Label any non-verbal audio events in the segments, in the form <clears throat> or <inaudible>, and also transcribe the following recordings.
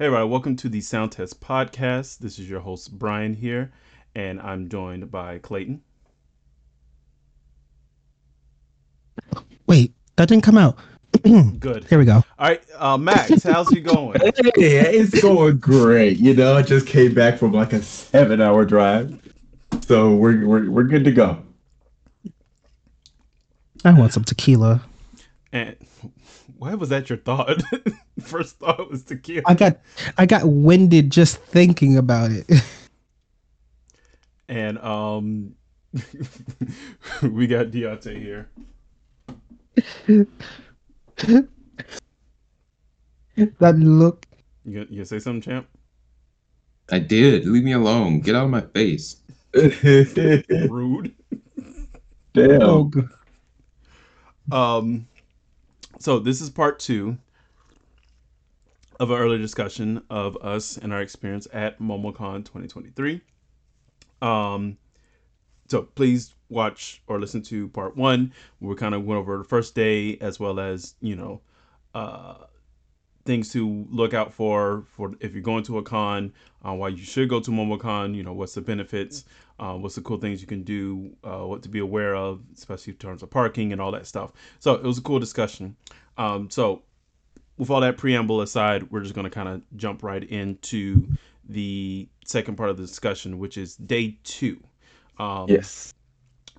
Hey, everybody, welcome to the Sound Test Podcast. This is your host, Bryan, here, and I'm joined by Clayton. Wait, that didn't come out. <clears throat> Good. Here we go. All right, uh, Max, how's you going? <laughs> Hey, it's going great. You know, I just came back from like a seven-hour drive, so we're we're we're good to go. I want some tequila. And why was that your thought? <laughs> <laughs> First thought was tequila. I got I got winded just thinking about it. <laughs> And um, <laughs> we got DeYante here. that look. You gonna, you say something, champ? I did. Leave me alone. Get out of my face. Rude. Damn. Oh, Um, so this is part two of our earlier discussion of us and our experience at MomoCon 2023. Um, so please watch or listen to part one. We kind of went over the first day as well as you know, uh, things to look out for for if you're going to a con, uh, why you should go to MomoCon. You know, what's the benefits, uh, what's the cool things you can do, uh, what to be aware of, especially in terms of parking and all that stuff. So it was a cool discussion. Um, so with all that preamble aside, we're just going to kind of jump right into the second part of the discussion, which is day two. Um, Yes.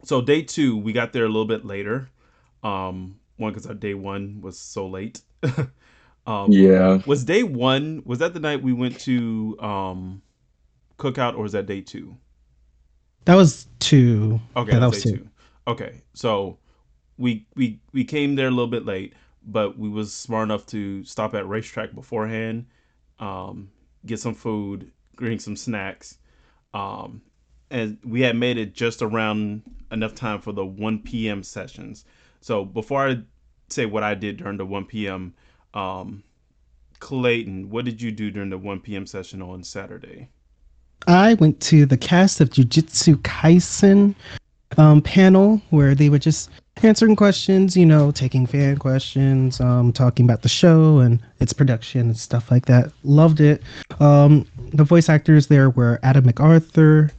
so day two, we got there a little bit later. Um, one because our day one was so late. <laughs> um, Yeah. Was day one? Was that the night we went to um, cookout, or was that day two? that was two. Okay, Yeah, that was day two. two. Okay, so we we we came there a little bit late, but we was smart enough to stop at RaceTrac beforehand, um, get some food, bring some snacks, um, and we had made it just around enough time for the 1 p.m. sessions. So before I say what I did during the 1 p.m., um, Clayton, what did you do during the 1 p.m. session on Saturday? I went to the cast of Jujutsu Kaisen um, panel where they were just answering questions, you know, taking fan questions, um, talking about the show and its production and stuff like that. Loved it. Um, the voice actors there were Adam MacArthur,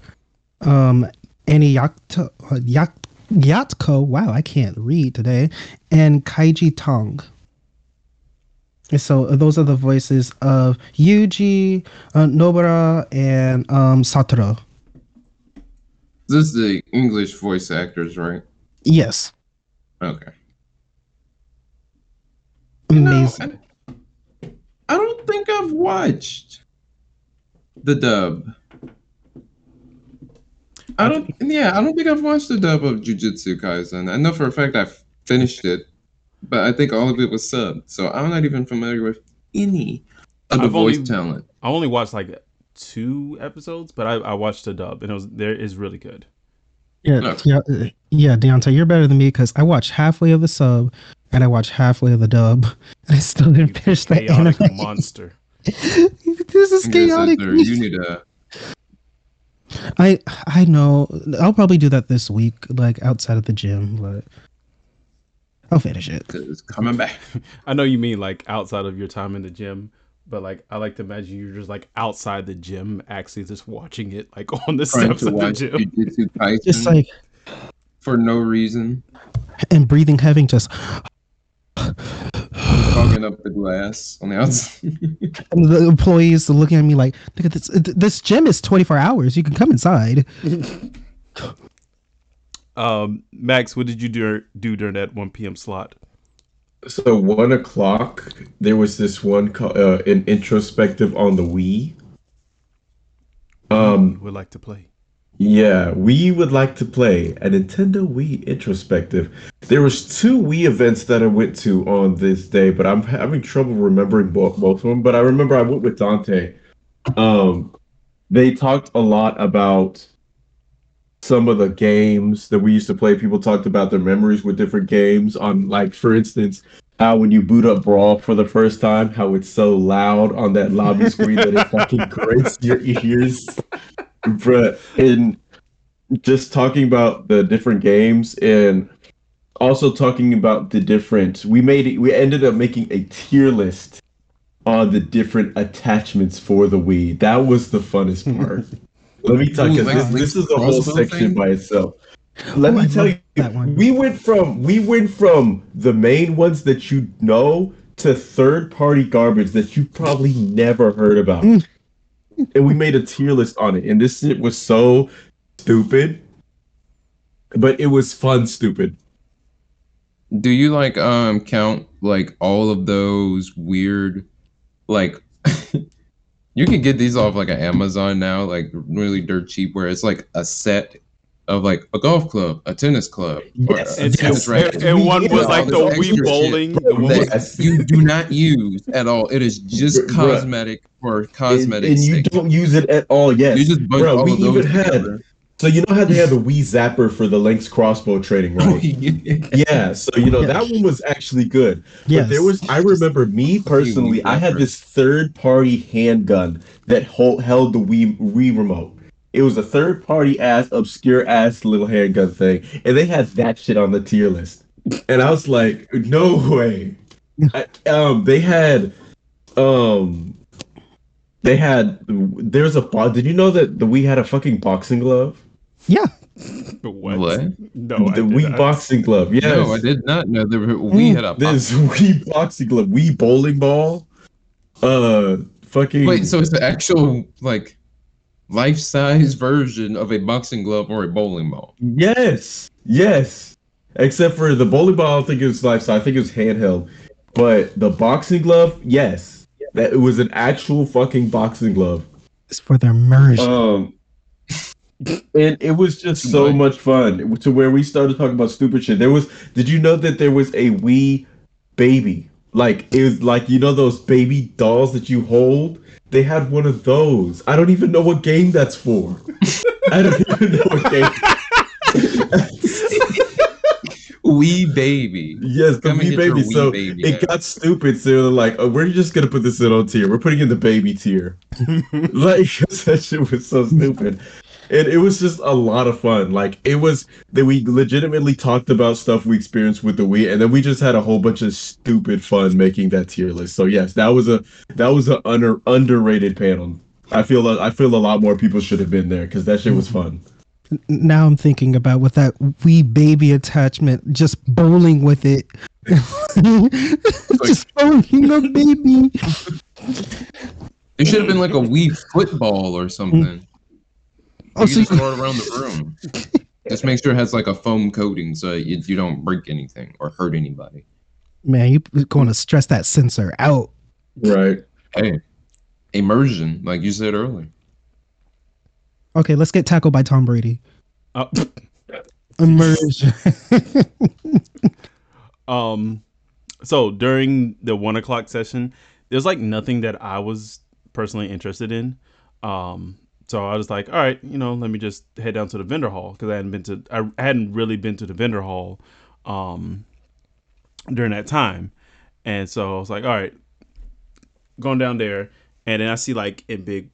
um, Annie Yakto, uh, Yak, Yatco, wow, I can't read today, and Kaiji Tong. So uh, those are the voices of Yuji, uh, Nobara, and um, Satoru. This is the English voice actors, right? Yes, Okay. You know, amazing. I, I don't think I've watched the dub. I don't. Yeah, I don't think I've watched the dub of Jujutsu Kaisen. I know for a fact I've finished it, but I think all of it was subbed, so I'm not even familiar with any of the I've only- voice talent. I only watched like two episodes, but I, I watched the dub and it was there is really good. Yeah, No. yeah, uh, yeah, DeYante, you're better than me because I watched halfway of the sub and I watched halfway of the dub, <laughs> and I still didn't finish the Chaotic anime. monster. <laughs> this is chaotic. Esther, You need a. I I know. I'll probably do that this week, like outside of the gym, but I'll finish it. It's coming back. <laughs> I know you mean like outside of your time in the gym, but like I like to imagine you're just like outside the gym, actually just watching it like <laughs> on the Trying steps to of the gym. Jujutsu Just like for no reason. and breathing heavy, just Fogging up the glass on the outside. <laughs> and the employees are looking at me like, "Look at this. This gym is 24 hours. You can come inside." <laughs> Um, Max, what did you do do during that 1 p.m. slot? So one o'clock, there was this one called uh, an introspective on the Wii. Um, would like to play. Yeah, we would like to play a Nintendo Wii introspective. There was two Wii events that I went to on this day, but I'm having trouble remembering both, both of them. But I remember I went with Dante. Um, they talked a lot about some of the games that we used to play. People talked about their memories with different games. On like, for instance, how when you boot up Brawl for the first time, how it's so loud on that lobby screen that it fucking <laughs> grates your ears. But in just talking about the different games and also talking about the different, we made it, we ended up making a tier list on the different attachments for the Wii. That was the funnest part. <laughs> Let me tell you, Ooh, like this, a this is a whole section thing? by itself. Let Oh, me I tell you, we went from we went from the main ones that you know to third party garbage that you probably never heard about. Mm. and we made a tier list on it. And this shit was so stupid. But it was fun stupid. Do you like um count like all of those weird like <laughs> you can get these off like an Amazon now, like really dirt cheap, where it's like a set of like a golf club, a tennis club, Yes, a And, tennis racket. and one was like the Wii bowling. shit. the one was- Yes. you do not use at all. It is just cosmetic for cosmetic and you don't use it at all. Yes. You just bunch Bro, all we of those even had together. So you know how they had the Wii Zapper for the Link's crossbow training, <laughs> Oh, right? yeah. yeah, so you know Yeah. that one was actually good. Yes. But there was I remember me personally, I had this third party handgun that hold, held the Wii, Wii remote. It was a third party ass, obscure ass little handgun thing, and they had that shit on the tier list. And I was like, no way. <laughs> I- um, they had, um, they had. There's a Did you know that the Wii had a fucking boxing glove? Yeah. what? What? No, the I did Wii not. boxing glove. Yes. No, I did not know there were, we Mm. had a This Wii boxing glove, Wii bowling ball. Uh, fucking. Wait, so it's the actual like life-size version of a boxing glove or a bowling ball. Yes, yes. Except for the bowling ball, I don't think it was life size. I think it was handheld. But the boxing glove, yes, that it was an actual fucking boxing glove. It's for their immersion. Um, and it was just so Right. much fun to where we started talking about stupid shit. There was, did you know that there was a wee baby? Like it was like you know those baby dolls that you hold. They had one of those. I don't even know what game that's for. I don't even know what game. <laughs> Wee baby. Yes, the Wii baby. So baby it out. got stupid. So they're like, oh, we're just gonna put this in on tier. We're putting in the baby tier. <laughs> like <laughs> that shit was so stupid. And it was just a lot of fun. Like it was that we legitimately talked about stuff we experienced with the Wii, and then we just had a whole bunch of stupid fun making that tier list. So yes, that was a that was an under underrated panel. I feel I feel a lot more people should have been there because that shit was fun. now I'm thinking about with that wee baby attachment, just bowling with it. <laughs> just bowling a baby. It should have been like a wee football or something. Oh, you so can just throw it around the room. <laughs> just make sure it has like a foam coating so you, you don't break anything or hurt anybody. man, you're going to stress that sensor out. Right. Hey, immersion, like you said earlier. Okay, let's get tackled by Tom Brady. Uh, <laughs> Immersion. <laughs> um, so during the one o'clock session, there's like nothing that I was personally interested in. Um, so I was like, all right, you know, let me just head down to the vendor hall because I hadn't been to, I hadn't really been to the vendor hall, um, during that time, and so I was like, all right, going down there, and then I see like in big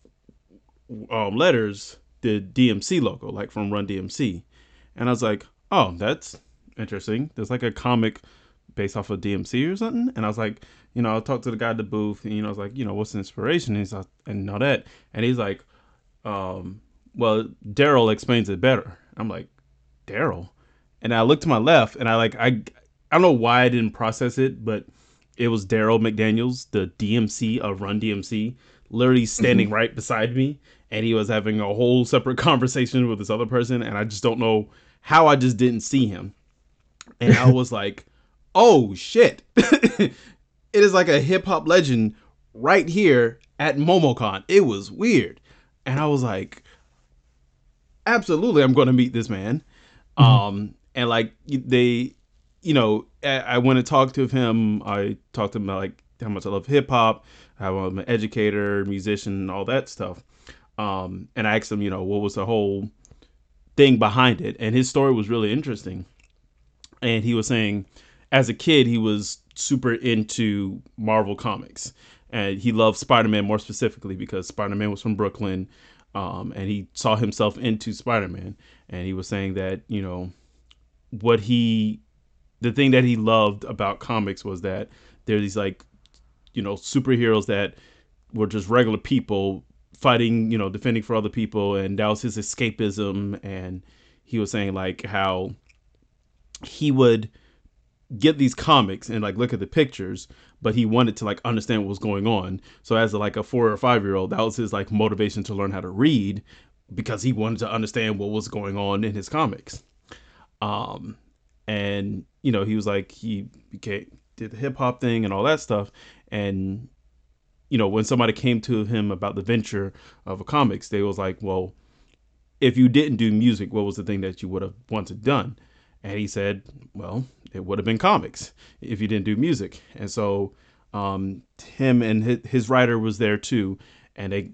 um, letters the DMC logo, like from Run DMC, and I was like, oh, that's interesting. There's like a comic based off of DMC or something, and I was like, you know, I talked to the guy at the booth, and you know, I was like, you know, what's the inspiration? And he's like, and all that, and he's like, um, well, Darryl explains it better. I'm like, Darryl, and I look to my left, and I like, I, I don't know why I didn't process it, but it was Darryl McDaniels, the DMC of Run DMC, literally standing right beside me, and he was having a whole separate <laughs> conversation with this other person, and I just don't know how I just didn't see him, and I was <laughs> like, oh shit, <laughs> it is like a hip hop legend right here at MomoCon. It was weird, and I was like, absolutely, I'm going to meet this man, um, and like they you know, I I went and talked to him. I talked to him about like how much I love hip hop, how I'm an educator, musician, all that stuff. Um, and I asked him, you know, what was the whole thing behind it, and his story was really interesting. And he was saying, as a kid, he was super into Marvel comics, and he loved Spider Man more specifically because Spider Man was from Brooklyn, um, and he saw himself into Spider Man. And he was saying that you know what he the thing that he loved about comics was that there's these like you know superheroes that were just regular people fighting, you know, defending for other people, and that was his escapism. And he was saying like how he would get these comics and like look at the pictures, but he wanted to like understand what was going on. So as a, like a four or five year old, that was his like motivation to learn how to read because he wanted to understand what was going on in his comics. Um, and you know he was like he became did the hip hop thing and all that stuff, and you know when somebody came to him about the venture of a comics, they was like, well, if you didn't do music, what was the thing that you would have wanted done? And he said, well, it would have been comics if you didn't do music. And so um, him and his, his writer was there too, and they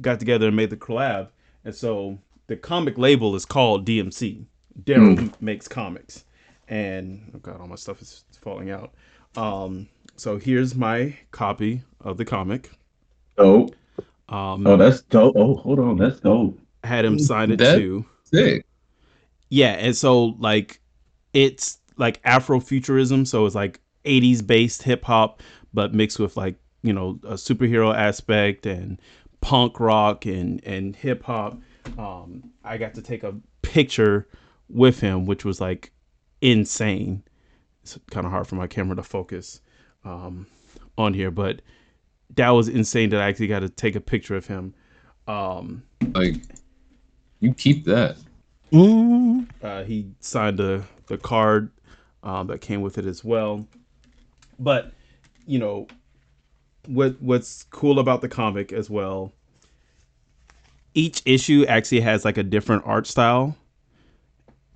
got together and made the collab. And so the comic label is called DMC. Darryl makes comics, and oh god, all my stuff is falling out. Um, so here's my copy of the comic. Dope. Um, Oh, that's dope. Oh, hold on, that's dope. had him sign it That- too. Sick. Yeah, and so like it's like Afrofuturism, so it's like 80s based hip hop, but mixed with like, you know, a superhero aspect and punk rock and and hip hop. Um I got to take a picture with him, which was like insane. It's kind of hard for my camera to focus um on here, but that was insane that I actually got to take a picture of him. Um Like, you keep that. Mm, uh, he signed the the card um, that came with it as well. But you know, what what's cool about the comic as well? Each issue actually has like a different art style,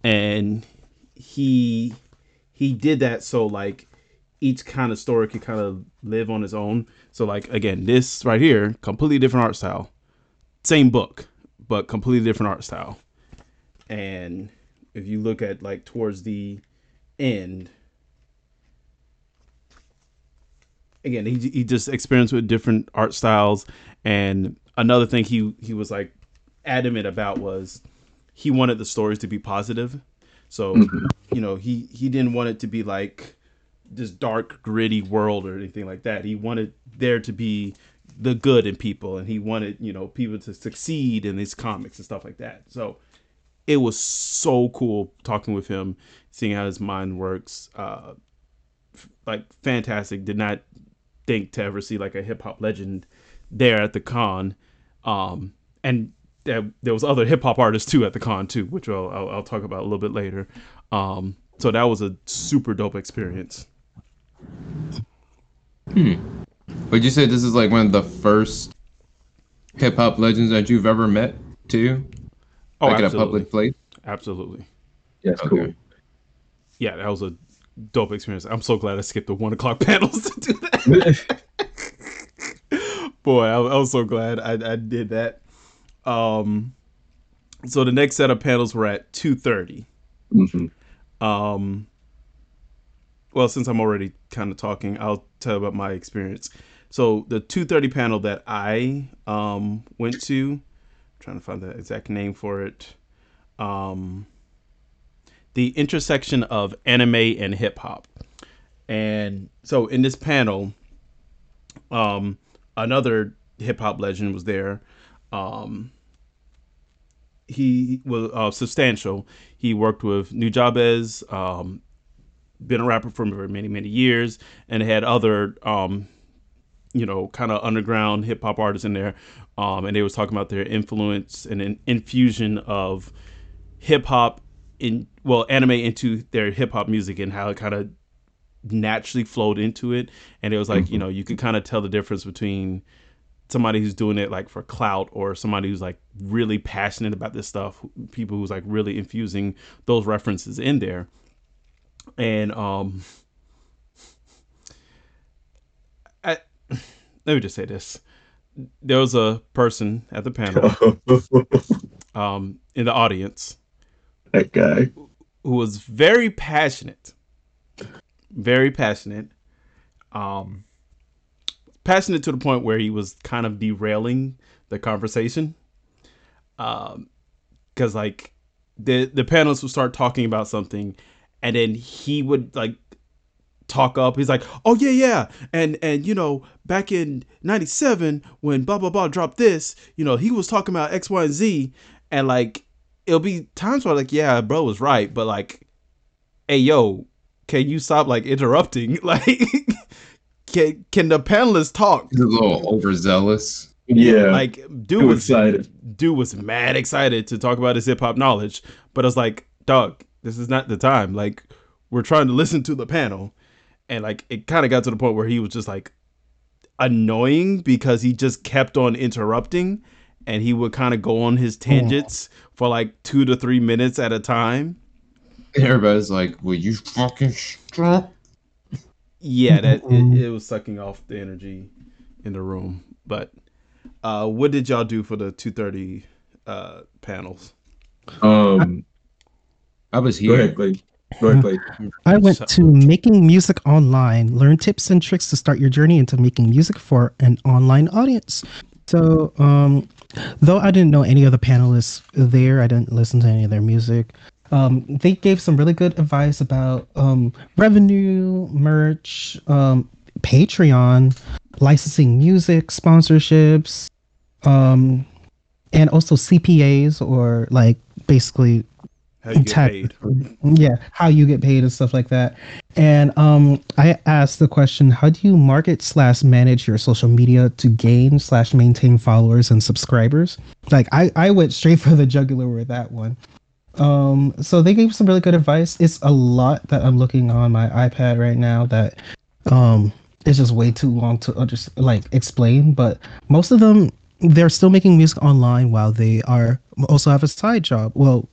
and he he did that so like each kind of story could kind of live on its own. So like again, this right here, completely different art style, same book, but completely different art style and if you look at like towards the end. Again he, he just experienced with different art styles. And another thing he he was like adamant about was he wanted the stories to be positive. So mm-hmm. you know he he didn't want it to be like this dark gritty world or anything like that. He wanted there to be the good in people and he wanted you know people to succeed in these comics and stuff like that. So it was so cool talking with him, seeing how his mind works. Uh, f- like fantastic. Did not think to ever see like a hip hop legend there at the con. Um, and there, there was other hip hop artists too at the con too, which I'll, I'll, I'll talk about a little bit later. Um, so that was a super dope experience. Would you say this is like one of the first hip hop legends that you've ever met too? Oh, like in a public place? absolutely. That's Okay. cool. Yeah, that was a dope experience. I'm so glad I skipped the one o'clock <laughs> panels to do that. <laughs> Boy, I, I was so glad I, I did that. Um, so the next set of panels were at two thirty. Mhm. Um, well, since I'm already kind of talking, I'll tell about my experience. So the two thirty panel that I um went to, trying to find the exact name for it. Um, the intersection of anime and hip hop. And so in this panel, um, another hip hop legend was there. Um, he was uh, Substantial. He worked with Nujabes, um, been a rapper for many, many years, and had other, um, you know, kind of underground hip hop artists in there. Um, and they was talking about their influence and in, infusion of hip hop in well anime into their hip hop music and how it kind of naturally flowed into it. And it was like you know you could kind of tell the difference between somebody who's doing it like for clout or somebody who's like really passionate about this stuff people who's like really infusing those references in there. And um I, <sighs> let me just say this. There was a person at the panel <laughs> um in the audience that guy. who was very passionate, very passionate, um, passionate to the point where he was kind of derailing the conversation. Um, because like the the panelists would start talking about something, and then he would like talk up. He's like, "Oh yeah, yeah," and and you know, back in '97 when blah blah blah dropped this, you know, he was talking about X, Y, and Z, and like it'll be times where like, yeah, bro was right, but like, hey yo, can you stop like interrupting? <laughs> Like, can can the panelists talk? He's a little overzealous. Yeah, Like, dude too was excited. dude was mad excited to talk about his hip hop knowledge, but I was like, dog, this is not the time. Like, we're trying to listen to the panel, and like, it kind of got to the point where he was just like annoying because he just kept on interrupting, and he would kind of go on his tangents for like two to three minutes at a time. Everybody's like, "Will you fucking stop?" Yeah, that it, it was sucking off the energy in the room. But uh, what did y'all do for the two thirty uh, panels? Um, I was here. go here. ahead, Clay. Go ahead, Clay. <laughs> I went to making music online. Learn tips and tricks to start your journey into making music for an online audience. So, um, though I didn't know any of the panelists there, I didn't listen to any of their music. Um, they gave some really good advice about um, revenue, merch, um, Patreon, licensing music, sponsorships, um, and also CPAs or like basically How you get paid? yeah how you get paid and stuff like that. And um i asked the question how do you market slash manage your social media to gain slash maintain followers and subscribers? Like i i went straight <laughs> for the jugular with that one. Um so they gave some really good advice. It's a lot that i'm looking on my ipad right now that um is just way too long to under, like explain but most of them they're still making music online while they are also have a side job. Well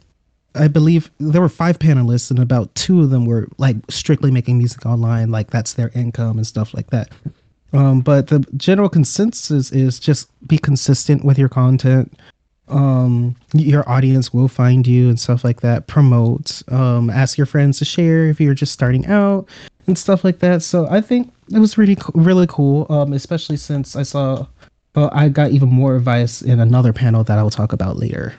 I believe there were five panelists, and about two of them were like strictly making music online, like that's their income and stuff like that. Um, but the general consensus is just be consistent with your content. Um, your audience will find you and stuff like that. Promote, um, ask your friends to share if you're just starting out and stuff like that. So I think it was really, really cool. Um, especially since I saw, well, I got even more advice in another panel that I will talk about later.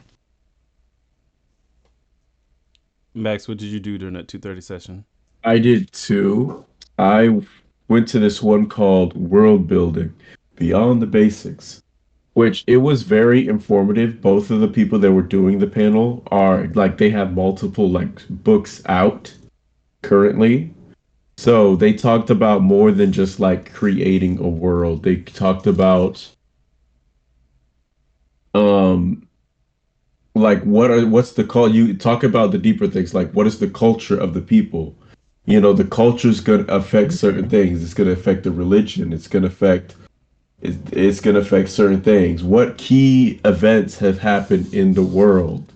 Max, what did you do during that two thirty session? I did too. I went to this one called World Building Beyond the Basics, which it was very informative. Both of the people that were doing the panel are like they have multiple like books out currently. So they talked about more than just like creating a world. They talked about um like what are what's the call you talk about the deeper things like what is the culture of the people? You know the culture is going to affect certain things. It's going to affect the religion. It's going to affect it's, it's going to affect certain things. What key events have happened in the world?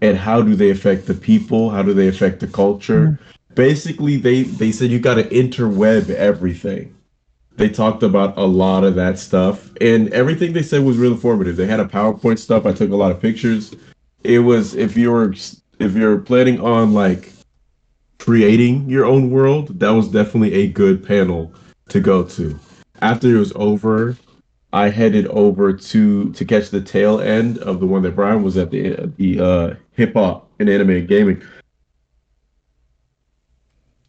And how do they affect the people? How do they affect the culture? Mm-hmm. Basically they they said you got to interweb everything they talked about a lot of that stuff and everything they said was really informative. They had a powerpoint stuff. I took a lot of pictures. It was if you're if you're planning on like creating your own world that was definitely a good panel to go to. After it was over i headed over to to catch the tail end of the one that bryan was at the the uh hip hop and anime and gaming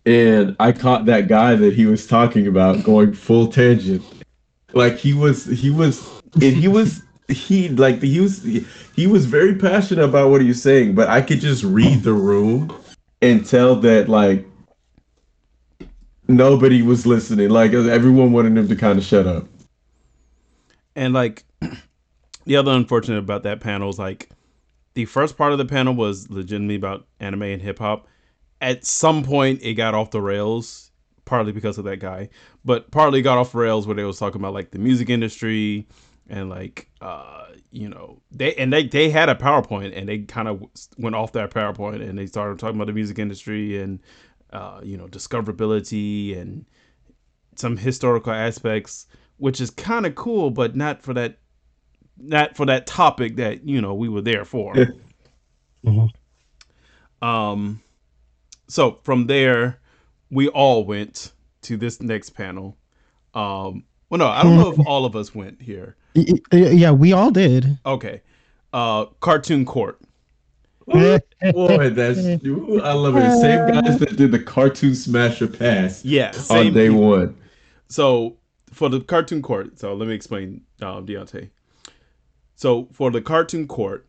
and I caught that guy that he was talking about going full tangent. Like he was, he was, and he was, <laughs> he like he was, he, he was very passionate about what he was saying. But I could just read the room and tell that like nobody was listening. Like everyone wanted him to kind of shut up. And like <clears throat> the other unfortunate about that panel is like the first part of the panel was legitimately about anime and hip hop. At some point it got off the rails, partly because of that guy, but partly got off rails where they was talking about like the music industry and like uh you know they and they they had a PowerPoint and they kind of went off that PowerPoint and they started talking about the music industry and uh you know discoverability and some historical aspects which is kind of cool but not for that not for that topic that you know we were there for Mhm. um so from there we all went to this next panel um well no i don't know if all of us went here Y- y- Yeah, we all did. okay uh cartoon court Boy, that's ooh, I love it. Same guys that did the cartoon smasher pass Yeah, on same day people. one. So for the cartoon court, so let me explain, um, DeYante. So for the cartoon court,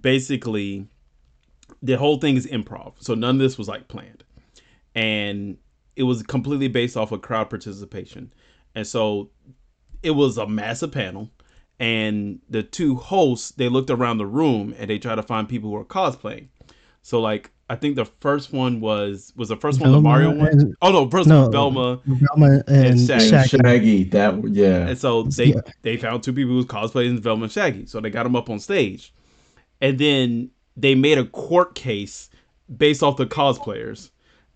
basically, the whole thing is improv. So none of this was like planned, and it was completely based off of crowd participation. And so it was a massive panel, and the two hosts they looked around the room and they tried to find people who were cosplaying. So like I think the first one was was the first one the Mario one. and- Oh no, first No. one Velma. Velma and, And Shaggy. And Shaggy. Shaggy, that yeah. And so they Yeah. they found two people who was cosplaying as Velma and Shaggy. So they got them up on stage. And then they made a court case based off the cosplayers.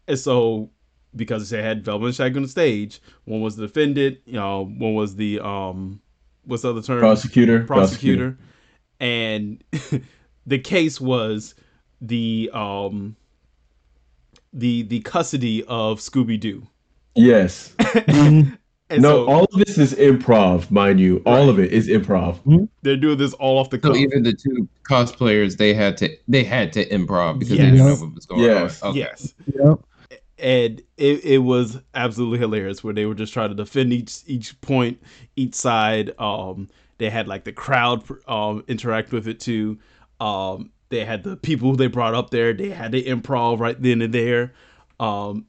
And so because they had Velma and Shaggy on the stage, one was the defendant, you know, one was the um what's the other term? Prosecutor, prosecutor. And <laughs> the case was the um the the custody of Scooby Doo. Yes. <laughs> And no, so all of this is improv, mind you. All of it is improv. they're doing this all off the So cuff. even the two cosplayers, they had to they had to improv because Yes. they didn't know what was going Yes. on. Okay. Yes. Yep. and it, it was absolutely hilarious where they were just trying to defend each each point each side um they had like the crowd um interact with it too um they had the people they brought up there they had the improv right then and there um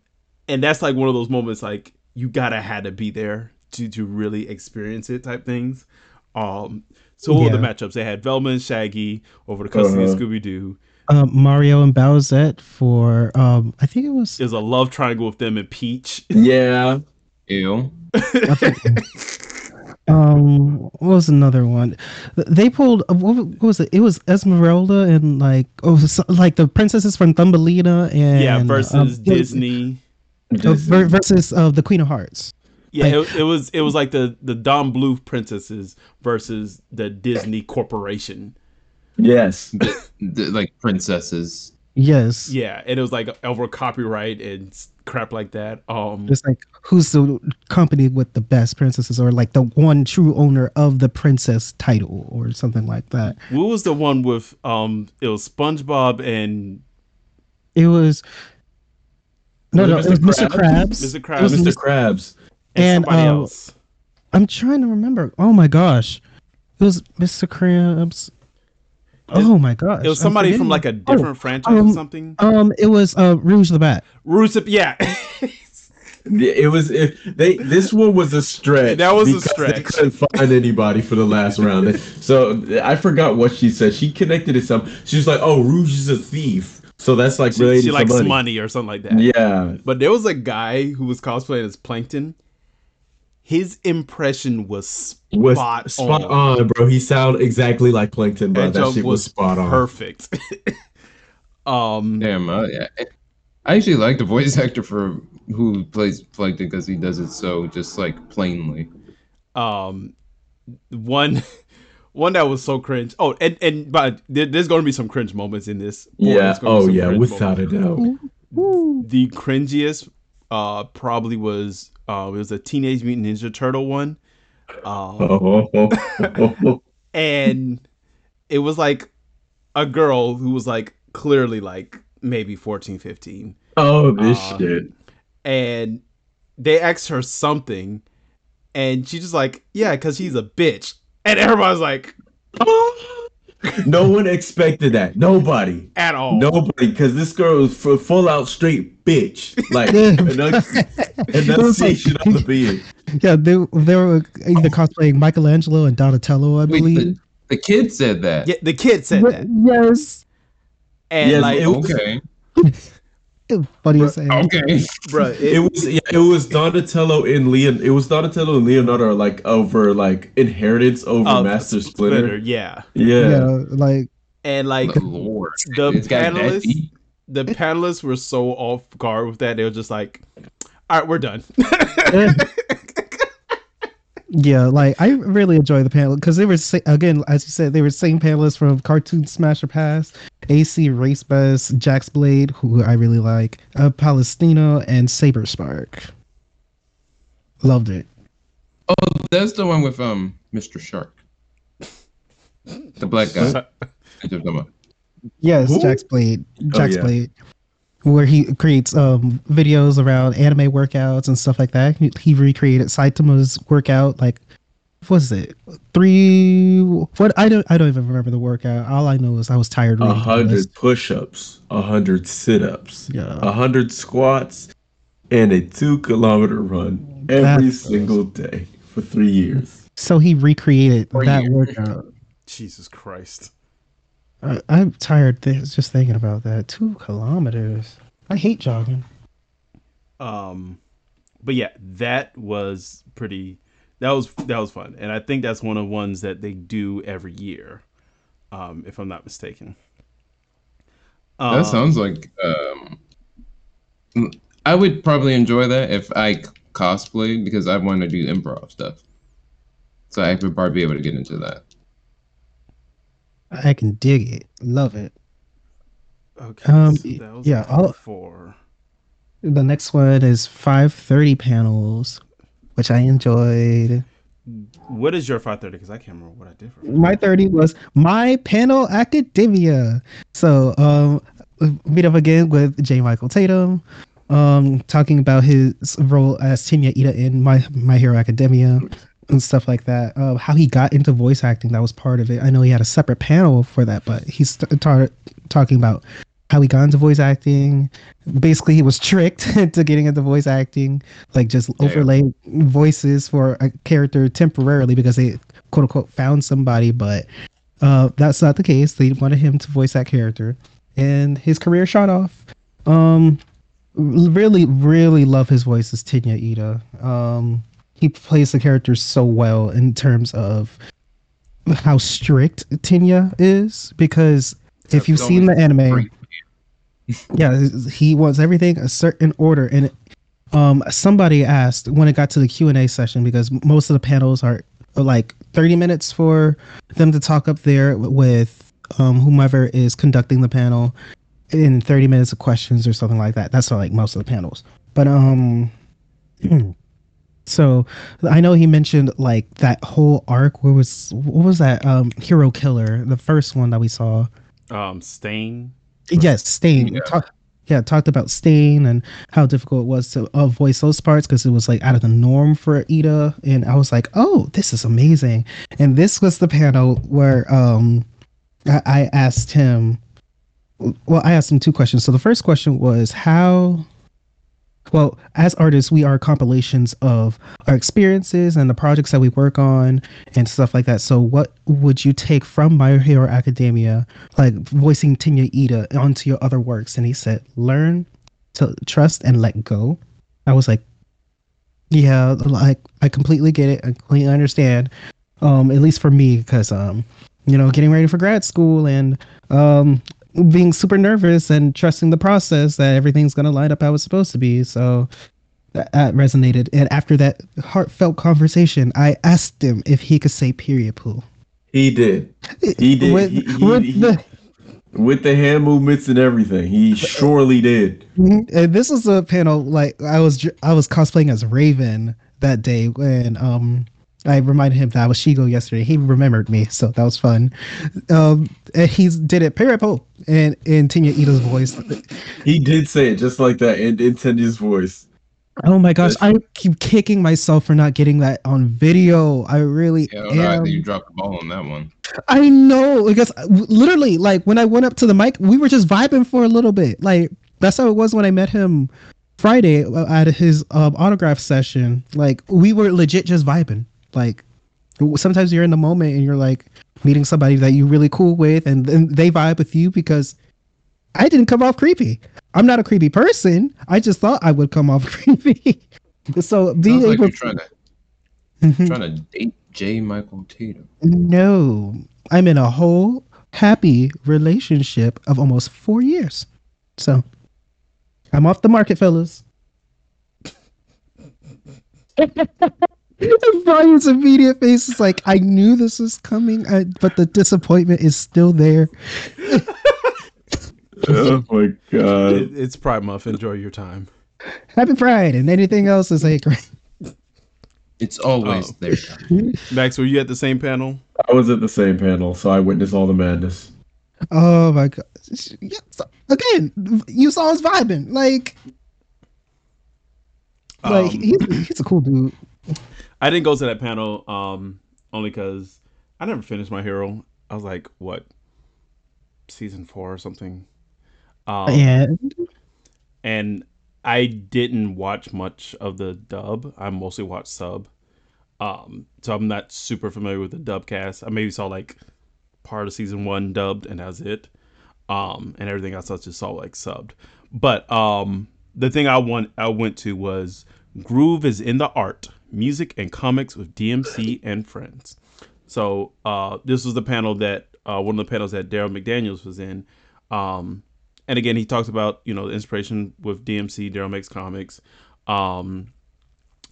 and that's like one of those moments like you gotta had to be there to to really experience it type things. Um so what were the matchups? They had Velma and Shaggy over the custody of Uh-huh. Scooby Doo Um, Mario and Bowsette for um, I think it was it was a love triangle with them and Peach. Yeah. Ew. <laughs> um what was another one? They pulled uh, what what was it? It was esmeralda and like oh so, like the princesses from thumbelina and yeah versus um, it was- Disney. uh, ver- versus uh, the queen of hearts Yeah, it, it was it was like the the Don Bluth princesses versus the Disney Corporation. Yes. <laughs> The- like princesses. yes Yeah, and it was like over copyright and crap like that. Um, just like who's the company with the best princesses or like the one true owner of the princess title or something like that what was the one with um? It was SpongeBob and it was no no Was it it was Mr. mr krabs Mr. Krabs, Mr. Mr. Krabs. and, And, somebody uh, else. i'm trying to remember oh my gosh it was mr krabs oh my gosh It was somebody from like a different franchise or um, something. Um, it was uh Rouge the Bat. Rusip, <laughs> yeah. It was it, they. This one was a stretch. That was a because They stretch. couldn't find anybody for the last round. <laughs> So I forgot what she said. She connected it some. She was like, "Oh, Rouge is a thief." So that's like she, related she likes money. money. or something like that. Yeah. But there was a guy who was cosplaying as Plankton. His impression was spot, Was on. spot on, bro. He sounded exactly like Plankton, bro. That That, shit was, was spot on. perfect. <laughs> um, Damn. Uh, yeah. I actually like the voice <laughs> actor for who plays Plankton because he does it so just like plainly. um, one, one that was so cringe. Oh, and and but there, there's going to be some cringe moments in this. Boy, Yeah. there's gonna be Oh, yeah. cringe Without a doubt. The cringiest, uh, probably was uh, it was a Teenage Mutant Ninja Turtle one. Um, Oh, oh. <laughs> and it was like a girl who was like clearly like maybe 14 15 oh, this Uh, shit. and they asked her something and she just like yeah because he's a bitch and everybody's like no one expected that. Nobody. at all Nobody, because this girl was f- full out straight bitch. Like enunci- enunciation of the being. Yeah, they they were either cosplaying Michelangelo and Donatello, I Wait, believe. the, the kid said that. yeah the kid said that Yes. and Yes, like it was- Okay. Funny as hell. Okay. bruh, It was yeah, it was Donatello and Leon. It was Donatello and Leonardo like over like inheritance over uh, Master Splinter. yeah Yeah. Yeah. like and like The Lord. the It's got that panelists the panelists were so off guard with that they were just like all right we're done <laughs> <laughs> yeah, like I really enjoy the panel because they were sa- again, as you said, they were same panelists from Cartoon Smasher Pass, AC Race Bus, Jax Blade, who I really like, uh, Palestina, and Saber Spark. Loved it. Oh, that's the one with um Mr. Shark. The black guy. <laughs> I'm talking about. Yes, Who? Jax Blade. Jack's yeah. Blade. Where he creates um videos around anime workouts and stuff like that. He, he recreated Saitama's workout like what was it? Three what I don't I don't even remember the workout. All I know is I was tired A reading the list. hundred push-ups, a hundred sit-ups, Yeah. a hundred squats, and a two-kilometer run every That's- single day for three years. So he recreated For that you. workout. <laughs> Jesus Christ. I, I'm tired th- just thinking about that. Two kilometers. I hate jogging. Um, but yeah, that was pretty. That was that was fun, and I think that's one of the ones that they do every year, um, if I'm not mistaken. Um, That sounds like um, I would probably enjoy that if I cosplayed because I want to do improv stuff. So I would probably be able to get into that. I can dig it. Love it. Okay, Um, so that was yeah, I'll- four. The next one is 530 panels, which I enjoyed. What is your five thirty? Because I can't remember what I did for. My 30 was my panel academia. So, um, meet up again with J. Michael Tatum, um, talking about his role as Tenya Iida in My My Hero Academia and stuff like that. Uh, how he got into voice acting, that was part of it. I know he had a separate panel for that, but he's t- ta- talking about how he got into voice acting. Basically, he was tricked <laughs> into getting into voice acting, like just Yeah. overlay voices for a character temporarily because they quote unquote found somebody, but uh, that's not the case. They wanted him to voice that character, and his career shot off. Um, really, really love his voice as Tenya Iida. Um, he plays the character so well in terms of how strict Tenya is because if you've seen the anime, freak. <laughs> yeah, he wants everything a certain order. And um, somebody asked when it got to the Q and A session because most of the panels are like thirty minutes for them to talk up there with um, whomever is conducting the panel, in thirty minutes of questions or something like that. That's not like most of the panels. But um, <clears throat> so I know he mentioned like that whole arc. Where was what was that um hero killer? The first one that we saw. Um, Stain. Yes, Stain. Yeah. Talk, yeah, talked about Stain and how difficult it was to uh, voice those parts because it was like out of the norm for Iida, and I was like, "Oh, this is amazing!" And this was the panel where um, I, I asked him. Well, I asked him two questions. So the first question was how. Well, as artists, we are compilations of our experiences and the projects that we work on and stuff like that. So, what would you take from My Hero Academia like voicing Tenya Iida onto your other works. And he said, learn to trust and let go. I was like, yeah, like I completely get it. I completely understand. Um, at least for me, because um, you know, getting ready for grad school and um being super nervous and trusting the process that everything's gonna line up how it's supposed to be. So that, that resonated. And after that heartfelt conversation, I asked him if he could say period pool. He did. He did. With, He- he- with he- the With the hand movements and everything, he surely did. Mhm. And this was a panel like I was I was cosplaying as Raven that day when um I reminded him that I was Shego yesterday. He remembered me, so that was fun. Um, and he did it Peripo and in Tenya Iida's voice. He did say it just like that in, in Tenya's voice. Oh my gosh, I keep kicking myself for not getting that on video. I really Yeah, am. you dropped the ball on that one. I know because literally, like when I went up to the mic, we were just vibing for a little bit. Like that's how it was when I met him Friday uh, at his um, autograph session. Like we were legit just vibing. Like sometimes you're in the moment and you're like meeting somebody that you're really cool with, and then they vibe with you because I didn't come off creepy. I'm not a creepy person. I just thought I would come off <laughs> creepy. so being Sounds like able you're trying to Mhm. trying to date J. Michael Tatum. No, I'm in a whole happy relationship of almost four years. So I'm off the market, fellas. <laughs> <laughs> Bryan's immediate face is like, I knew this was coming, I, but the disappointment is still there. <laughs> Oh my god. It, it's Pride Month. Enjoy your time. Happy Pride, and anything else is like, It's always Oh. there. <laughs> Max, were you at the same panel? I was at the same panel, so I witnessed all the madness. oh my god. yeah, so- again, you saw us vibing. Like, like Um, he's, he's a cool dude. I didn't go to that panel um only because I never finished my hero. I was like, what, season four or something. Um, yeah, and I didn't watch much of the dub. I mostly watched sub. Um, so I'm not super familiar with the dub cast. I maybe saw like part of season one dubbed, and that's it. Um, and everything else I just saw like subbed. But um, the thing I want I went to was Groove is in the art, music, and comics with DMC and friends. So uh, this was the panel that uh, one of the panels that Darryl McDaniels was in. Um, and again, he talks about you know the inspiration with DMC, Darryl makes comics. Um,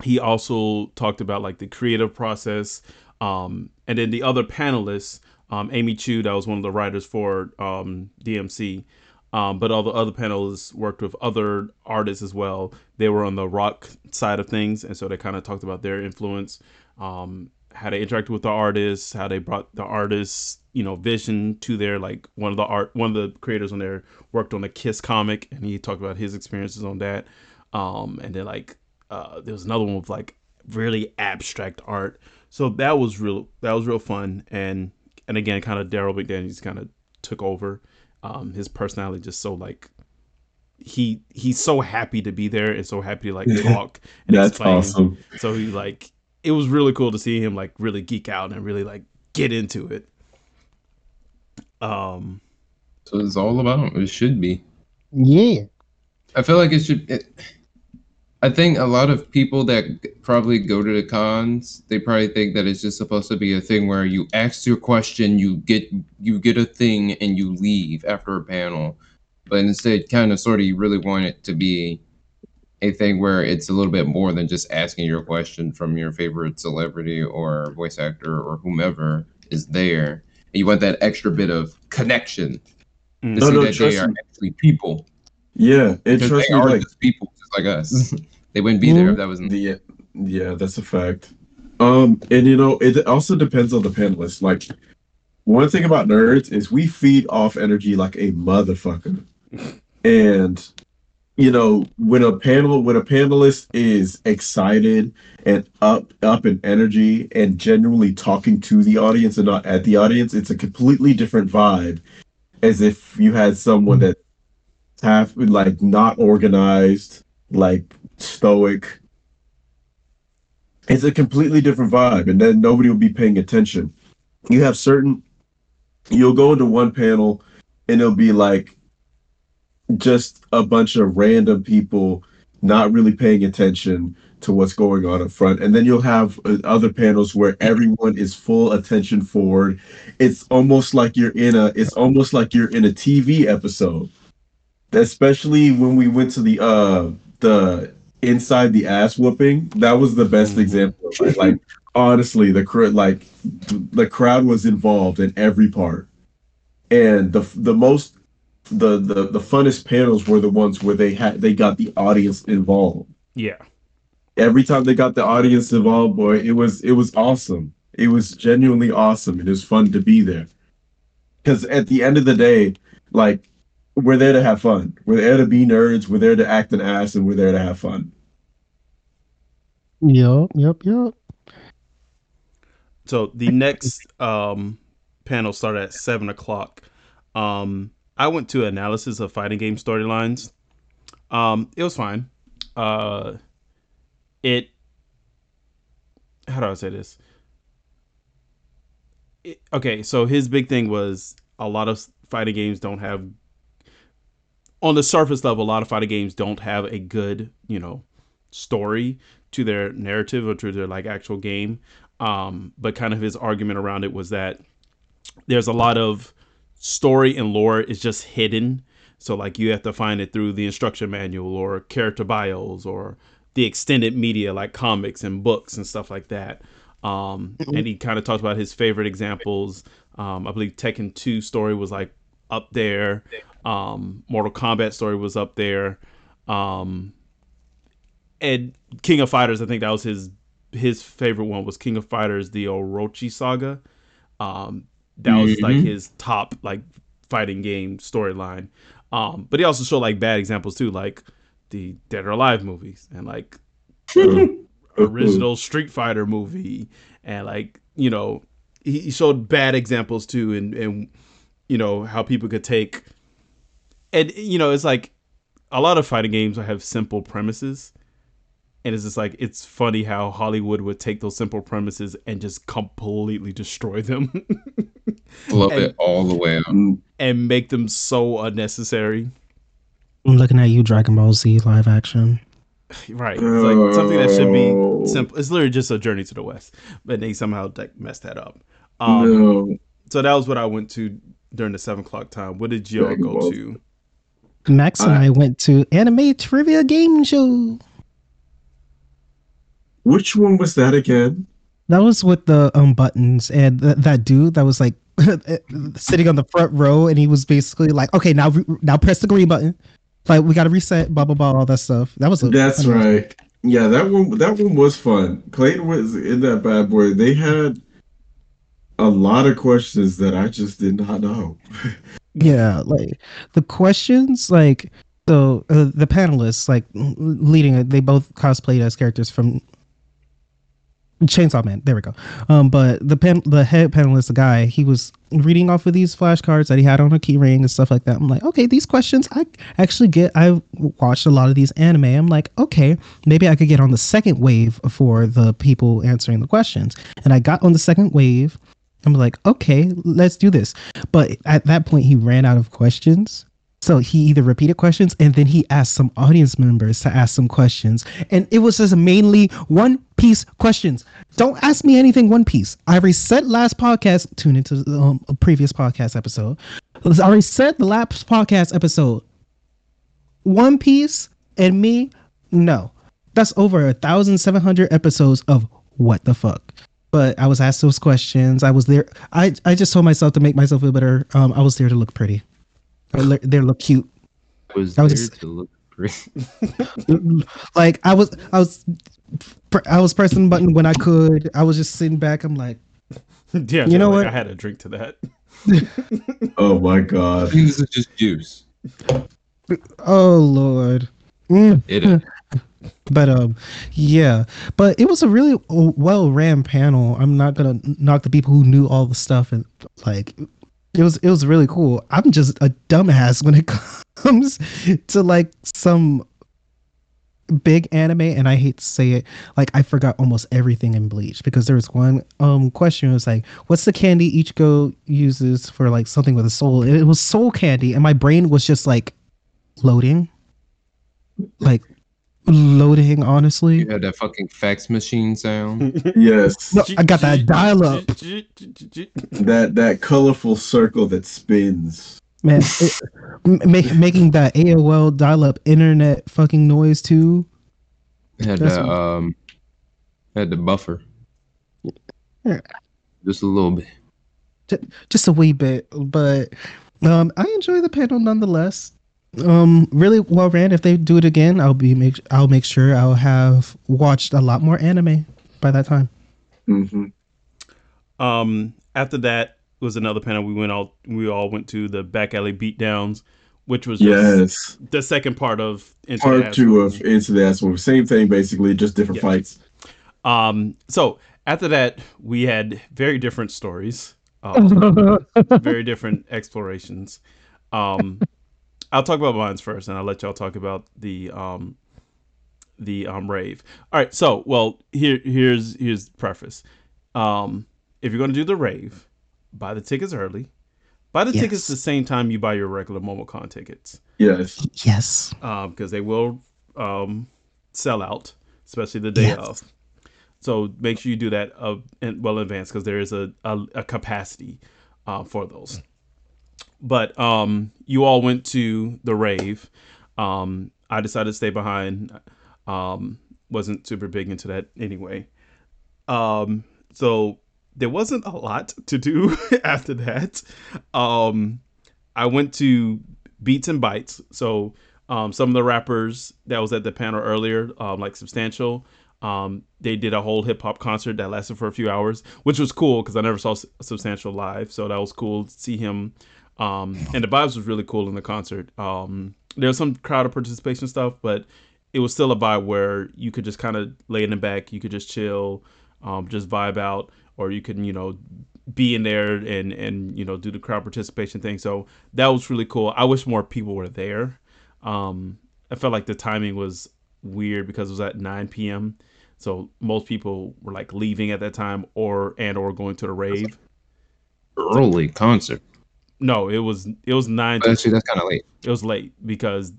he also talked about like the creative process, um, and then the other panelists, um, Amy Chu, that was one of the writers for um, DMC, um, but all the other panelists worked with other artists as well. They were on the rock side of things, and so they kind of talked about their influence, um, how they interacted with the artists, how they brought the artists, you know, vision to their like one of the art, one of the creators on there worked on a Kiss comic, and he talked about his experiences on that. Um, and then like uh, there was another one with like really abstract art. So that was real. That was real fun. And and again, kind of Darryl McDaniels kind of took over. Um, his personality just so like he he's so happy to be there and so happy to like talk and <laughs> That's explain. awesome. So he like it was really cool to see him like really geek out and really like get into it. Um, So it's all about. It should be. Yeah, I feel like it should. It, I think a lot of people that probably go to the cons, they probably think that it's just supposed to be a thing where you ask your question, you get you get a thing, and you leave after a panel. But instead, kind of sort of, you really want it to be a thing where it's a little bit more than just asking your question from your favorite celebrity or voice actor or whomever is there. And You want that extra bit of connection to. No, see no, that they are me. actually people. Yeah, it Because trust they me are like just people, just like us. <laughs> they wouldn't be there if that wasn't. the yeah, that's a fact. Um, and you know, it also depends on the panelists. Like, one thing about nerds is we feed off energy like a motherfucker, <laughs> and you know, when a panel when a panelist is excited and up up in energy and genuinely talking to the audience and not at the audience, it's a completely different vibe. As if you had someone that half like not organized, like stoic. It's a completely different vibe, and then nobody will be paying attention. You have certain, you'll go into one panel, and it'll be like just a bunch of random people not really paying attention to what's going on up front, and then you'll have uh, other panels where everyone is full attention forward. It's almost like you're in a, it's almost like you're in a TV episode especially when we went to the uh the inside the ass whooping that was the best Mhm. example of it. like honestly the like the crowd was involved in every part and the the most the the the funnest panels were the ones where they had they got the audience involved yeah. every time they got the audience involved boy it was it was awesome it was genuinely awesome it was fun to be there because at the end of the day like we're there to have fun we're there to be nerds we're there to act an ass and we're there to have fun yep, yep, yep. So the next um, panel started at seven o'clock. Um, I went to analysis of fighting game storylines. Um, it was fine. Uh, it. How do I say this? It, okay, so his big thing was a lot of fighting games don't have. On the surface level, a lot of fighting games don't have a good, you know, story to their narrative or to their like actual game. Um, but kind of his argument around it was that there's a lot of story and lore is just hidden. So like you have to find it through the instruction manual or character bios or the extended media like comics and books and stuff like that. Um, and he kind of talked about his favorite examples. Um, I believe Tekken 2 story was like up there. Um, Mortal Kombat story was up there. Um, and King of Fighters, I think that was his his favorite one was King of Fighters, the Orochi saga. Um, that was like Mhm. his top like fighting game storyline. Um, but he also showed like bad examples too, like the Dead or Alive movies and like <laughs> original Street Fighter movie, and like you know he, he showed bad examples too, and and you know how people could take, and you know it's like a lot of fighting games have simple premises. And it's just like it's funny how Hollywood would take those simple premises and just completely destroy them <laughs> Blow And- it all the way up. And make them so unnecessary. I'm looking at you, Dragon Ball Z live action. <sighs> Right. It's like something that should be simple. It's literally just a journey to the west, but they somehow like messed that up. Um, no. So that was what I went to during the seven o'clock time. What did y'all go to? Max and I- I went to anime trivia game show. Which one was that again? That was with the um buttons and th- that dude that was like <laughs> sitting on the front row and he was basically like, okay, now re- now press the green button. Like we got to reset, blah blah blah, all that stuff. That was a, That's right. Yeah, that one that one was fun. Clayton was in that bad boy. They had a lot of questions that I just did not know. Yeah, like the questions, like so uh, the panelists, like leading it, they both cosplayed as characters from Chainsaw Man. There we go. Um, but the pan, the head panelist, the guy, he was reading off of these flashcards that he had on a key ring and stuff like that. I'm like, okay, these questions I actually get. I watched a lot of these anime. I'm like, okay, maybe I could get on the second wave for the people answering the questions. And I got on the second wave. I'm like, okay, let's do this. But at that point, he ran out of questions. So he either repeated questions and then he asked some audience members to ask some questions. And it was just mainly one piece questions. Don't ask me anything one piece. I already said last podcast, tune into um, a previous podcast episode. I already said the last podcast episode. One piece and me, no. That's over a thousand seven hundred episodes of what the fuck but I was asked those questions. I was there. I, I just told myself to make myself feel better. Um, I was there to look pretty. I le- there to look cute. I was That there was- to look pretty. <laughs> Like I was, I was, I was pressing the button when I could. I was just sitting back. I'm like, <laughs> yeah, You know like, what? I had a drink to that. <laughs> Oh my god. This is just juice. oh lord. Mm. It is. But um, yeah. But it was a really well ran panel. I'm not gonna knock the people who knew all the stuff and like it was it was really cool. I'm just a dumbass when it <laughs> comes to like some big anime and I hate to say it, like I forgot almost everything in Bleach because there was one um question it was like, what's the candy Ichigo uses for like something with a soul? It was soul candy and my brain was just like loading. Like loading honestly. You had that fucking fax machine sound. <laughs> Yes. No, I got that dial up. That that colorful circle that spins. Man, it, make, making that AOL dial-up internet fucking noise too. It had That's that what- um had the buffer. Yeah. Just a little bit. just a wee bit, but um, I enjoy the panel nonetheless. Um, really well ran. If they do it again, I'll be make I'll make sure I'll have watched a lot more anime by that time. hmm Um, after that was another panel. We went all we all went to the back alley beatdowns, which was Yes. the second part of Into the Part two of Into the Astral. Same thing, basically, just different Yeah. fights. Um, so after that, we had very different stories, um, <laughs> very different explorations. Um, I'll talk about mine first, and I'll let y'all talk about the um, the um, rave. All right. So, well, here here's here's the preface. Um, if you're gonna do the rave, buy the tickets early. Buy the tickets the same time you buy your regular MomoCon tickets Yes. yes. because they will um, sell out, especially the day Yes. of. So make sure you do that uh, in, well in advance because there is a, a, a capacity uh, for those. But um, you all went to the rave. Um, I decided to stay behind. Um, wasn't super big into that anyway. Um, so there wasn't a lot to do <laughs> after that. Um, I went to Beats and Bites. So um, some of the rappers that was at the panel earlier, um, like Substantial, um, they did a whole hip hop concert that lasted for a few hours, which was cool because I never saw S- Substantial live. So that was cool to see him Um, and the vibes was really cool in the concert. Um, there was some crowd participation stuff, but it was still a vibe where you could just kind of lay in the back, you could just chill, um, just vibe out, or you can, you know, be in there and and you know do the crowd participation thing. So that was really cool. I wish more people were there. Um, I felt like the timing was weird because it was at 9 p.m. So most people were like leaving at that time or and or going to the rave. Early concert. No, it was it was nine. But actually, that's kind of late. It was late because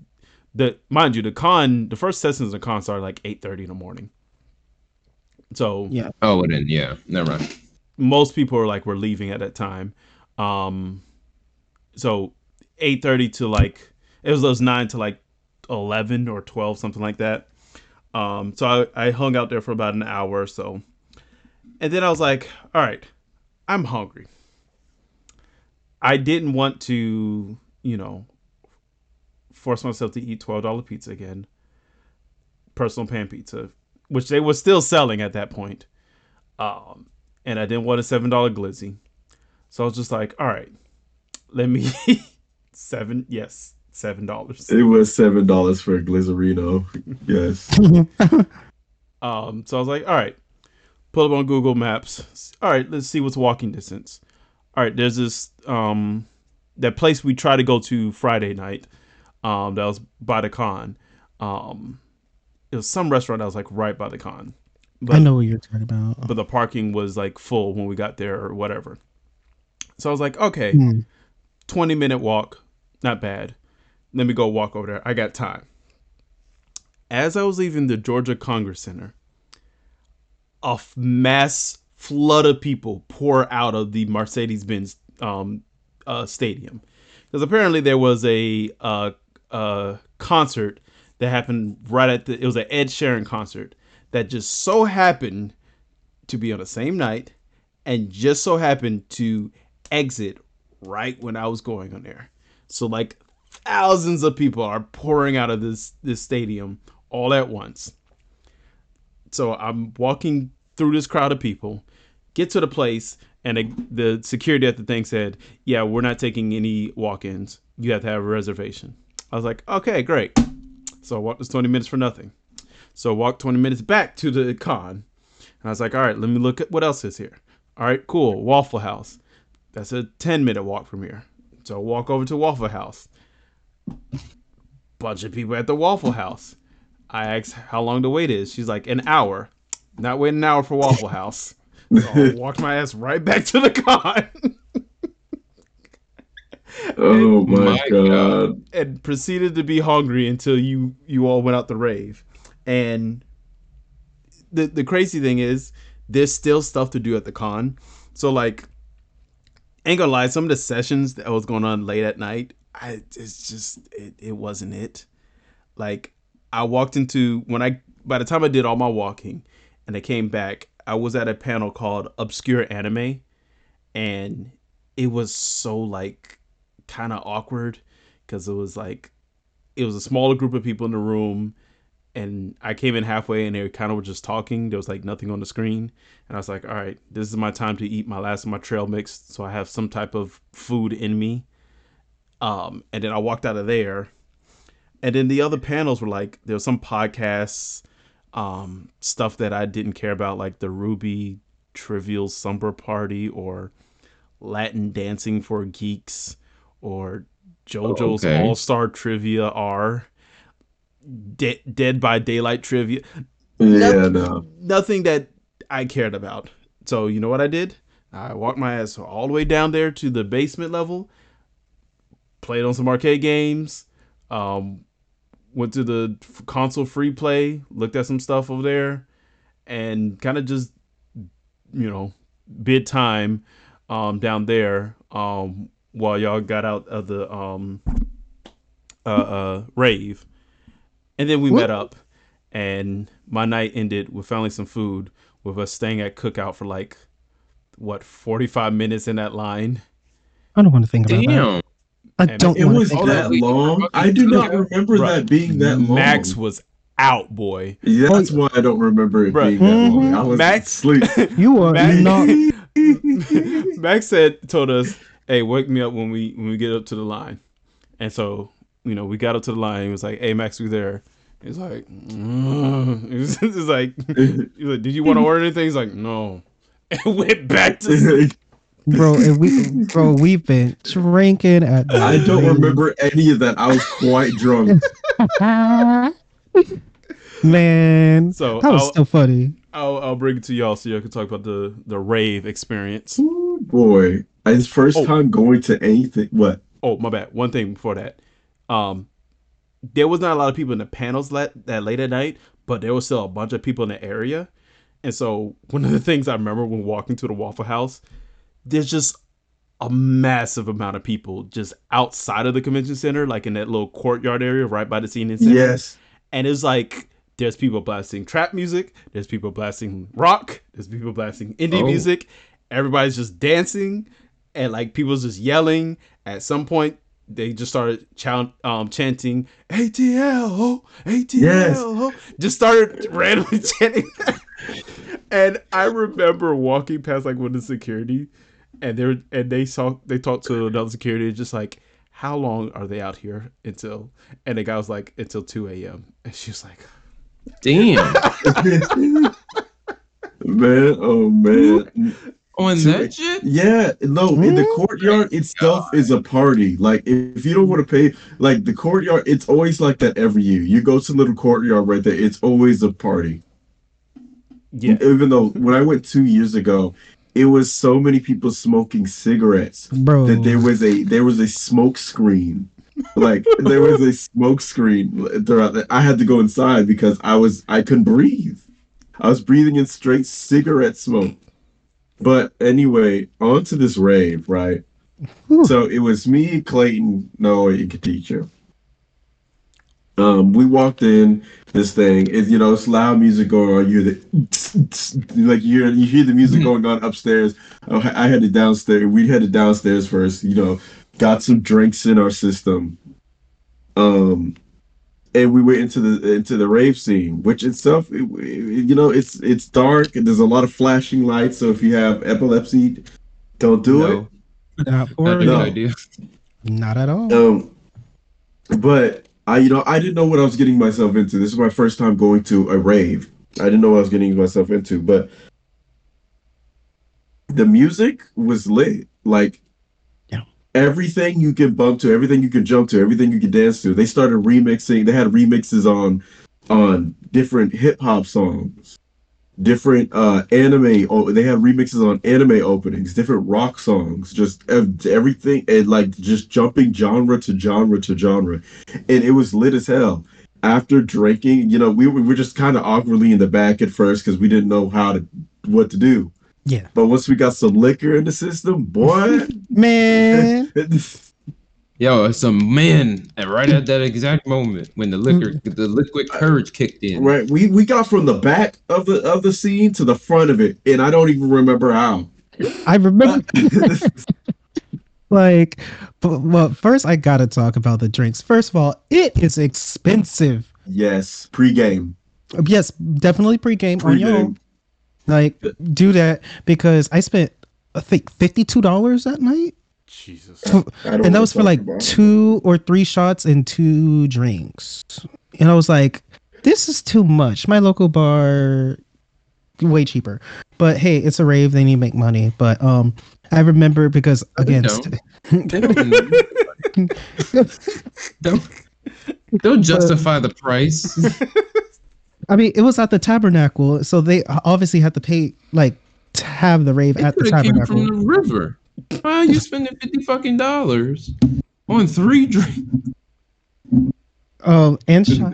the mind you, the con the first sessions of the con started like eight thirty in the morning. So Yeah. Oh, well then, yeah. Never mind. most people are like we're leaving at that time. Um so eight thirty to like it was those nine to like eleven or twelve, something like that. Um so I, I hung out there for about an hour or so. And then I was like, all right, I'm hungry. I didn't want to, you know, force myself to eat twelve dollar pizza again. Personal pan pizza, which they were still selling at that point. Um, and I didn't want a seven dollar glizzy. So I was just like, all right, let me <laughs> seven, yes, seven dollars. It was seven dollars for a Glizzerino. Yes. <laughs> Um, so I was like, all right, pull up on Google Maps. All right, let's see what's walking distance. All right, there's this um that place we try to go to Friday night. Um, that was by the con. Um, it was some restaurant that was like right by the con. But, I know what you're talking about. but the parking was like full when we got there or whatever. So I was like, okay, Hmm. 20 minute walk, not bad. Let me go walk over there. I got time. As I was leaving the Georgia Congress Center, a f- mass flood of people pour out of the Mercedes Benz um, uh, stadium. Because apparently there was a uh, uh, concert that happened right at the, it was an Ed Sheeran concert that just so happened to be on the same night and just so happened to exit right when I was going on there. So like thousands of people are pouring out of this this stadium all at once. So I'm walking through this crowd of people, get to the place, and the, security at the thing said, "Yeah, we're not taking any walk-ins. You have to have a reservation." I was like, "Okay, great." So I walked this 20 minutes for nothing. So I walked 20 minutes back to the con, and I was like, "All right, let me look at what else is here." All right, cool. Waffle House. That's a 10 minute walk from here. So I walk over to Waffle House. Bunch of people at the Waffle House. I asked how long the wait is. She's like, an hour. Not waiting an hour for Waffle House. So I <laughs> walked my ass right back to the con Oh my, My god. God. and proceeded to be hungry until you you all went out the rave. And the the crazy thing is, there's still stuff to do at the con. So like, ain't gonna lie, some of the sessions that was going on late at night, I it's just it, it wasn't it. Like I walked into when I by the time I did all my walking and I came back, I was at a panel called Obscure Anime, and it was so like kind of awkward because it was like it was a smaller group of people in the room and I came in halfway and they were kind of were just talking. There was like nothing on the screen. And I was like, all right, this is my time to eat my last of my trail mix. So I have some type of food in me. Um, and then I walked out of there. And then the other panels were like, there was some podcasts, um, stuff that I didn't care about, like the RWBY Trivial Slumber Party or Latin Dancing for Geeks or JoJo's Okay. All Star Trivia R. De- Dead by Daylight trivia. Yeah, Nope. no. Nothing that I cared about. So you know what I did? I walked my ass all the way down there to the basement level. Played on some arcade games. Um, went to the f- console free play. Looked at some stuff over there, and kind of just you know bid time um, down there um, while y'all got out of the um, uh, uh, rave, and then we met up, and my night ended with finally some food with us staying at cookout for like what forty five minutes in that line. I don't want to think about that. Damn. I And don't It was think that that. that- long. I do not remember Bruh. that being that long. Max was out, boy. Yeah, that's why I don't remember it Bruh. being that long. I Mhm. was Max- asleep. <laughs> You are Max- not. <laughs> Max said told us, "Hey, wake me up when we when we get up to the line." And so you know, we got up to the line. He was like, "Hey, Max, we there." He's like, mm. <laughs> it's like, he's like, "Did you want to order anything?" He's like, "No," and went back to sleep. Bro. And we, <laughs> bro, we've been drinking at. the I don't rave. remember any of that. I was quite drunk. <laughs> Man, So that was I'll, still funny. I'll I'll bring it to y'all so y'all can talk about the the rave experience. Ooh, boy, it's first Oh. time going to anything. What? Oh, my bad. One thing before that, um, there was not a lot of people in the panels that that late at night, but there was still a bunch of people in the area. And so one of the things I remember when walking to the Waffle House, there's just a massive amount of people just outside of the convention center, like in that little courtyard area right by the CNN center. Yes. And it's like there's people blasting trap music, there's people blasting rock, there's people blasting indie Oh. music. Everybody's just dancing and like people's just yelling. At some point, they just started chant, um, chanting ATL, ATL, Yes. just started randomly <laughs> chanting. <laughs> and I remember walking past like one of the security, and they and they saw they talked to another security, just like, how long are they out here until? And the guy was like, until two a.m. And she was like, Damn. <laughs> man, oh man. <laughs> On To- that shit? Yeah, no, in the Mm. courtyard itself is a party. Like if you don't want to pay, like the courtyard, it's always like that every year. You go to the little courtyard right there, it's always a party. yeah, Even though when I went two years ago, it was so many people smoking cigarettes Bro, that there was a there was a smoke screen. Like there was a smoke screen throughout the, I had to go inside because I was I couldn't breathe. I was breathing in straight cigarette smoke. But anyway, on to this rave, right? So it was me, Clayton, Noah, and Katisha. Um, we walked in this thing. It, you know, it's loud music going on. You hear the like you hear, you hear the music going on upstairs. Oh, I headed downstairs. We headed downstairs first. You know, got some drinks in our system. Um, and we went into the into the rave scene, which itself, it, it- you know, it's it's dark and there's a lot of flashing lights. So if you have epilepsy, don't do no, it. not, for not a real. No. good idea. not at all. Um, but I, you know, I didn't know what I was getting myself into. This is my first time going to a rave. I didn't know what I was getting myself into, but the music was lit. Like Yeah. everything you can bump to, everything you can jump to, everything you can dance to. They started remixing. They had remixes on on different hip hop songs, different uh anime. Oh, they had remixes on anime openings, different rock songs, just everything, and like just jumping genre to genre to genre, and it was lit as hell. After drinking, you know, we we were just kind of awkwardly in the back at first because we didn't know how to what to do. Yeah, But once we got some liquor in the system, boy, <laughs> man. <laughs> Yo, some men, and right at that exact moment when the liquor, mm. the liquid courage kicked in. right? We we got from the back of the of the scene to the front of it, and I don't even remember how. I remember. <laughs> like, but, well, first I gotta talk about the drinks. First of all, it is expensive. yes, pregame, Yes, definitely pregame on your own. pregame. Like, do that because I spent I think fifty two dollars that night, Jesus. And that was for like about. two or three shots and two drinks. And I was like, this is too much. My local bar, way cheaper. But hey, it's a rave. They need to make money. But um, I remember because they again, don't. <laughs> They don't, don't, don't justify the price. <laughs> I mean, it was at the tabernacle, so they obviously had to pay like to have the rave It at the could have came tabernacle. from the river. Why are you spending fifty fucking dollars on three drinks? Oh, and shot,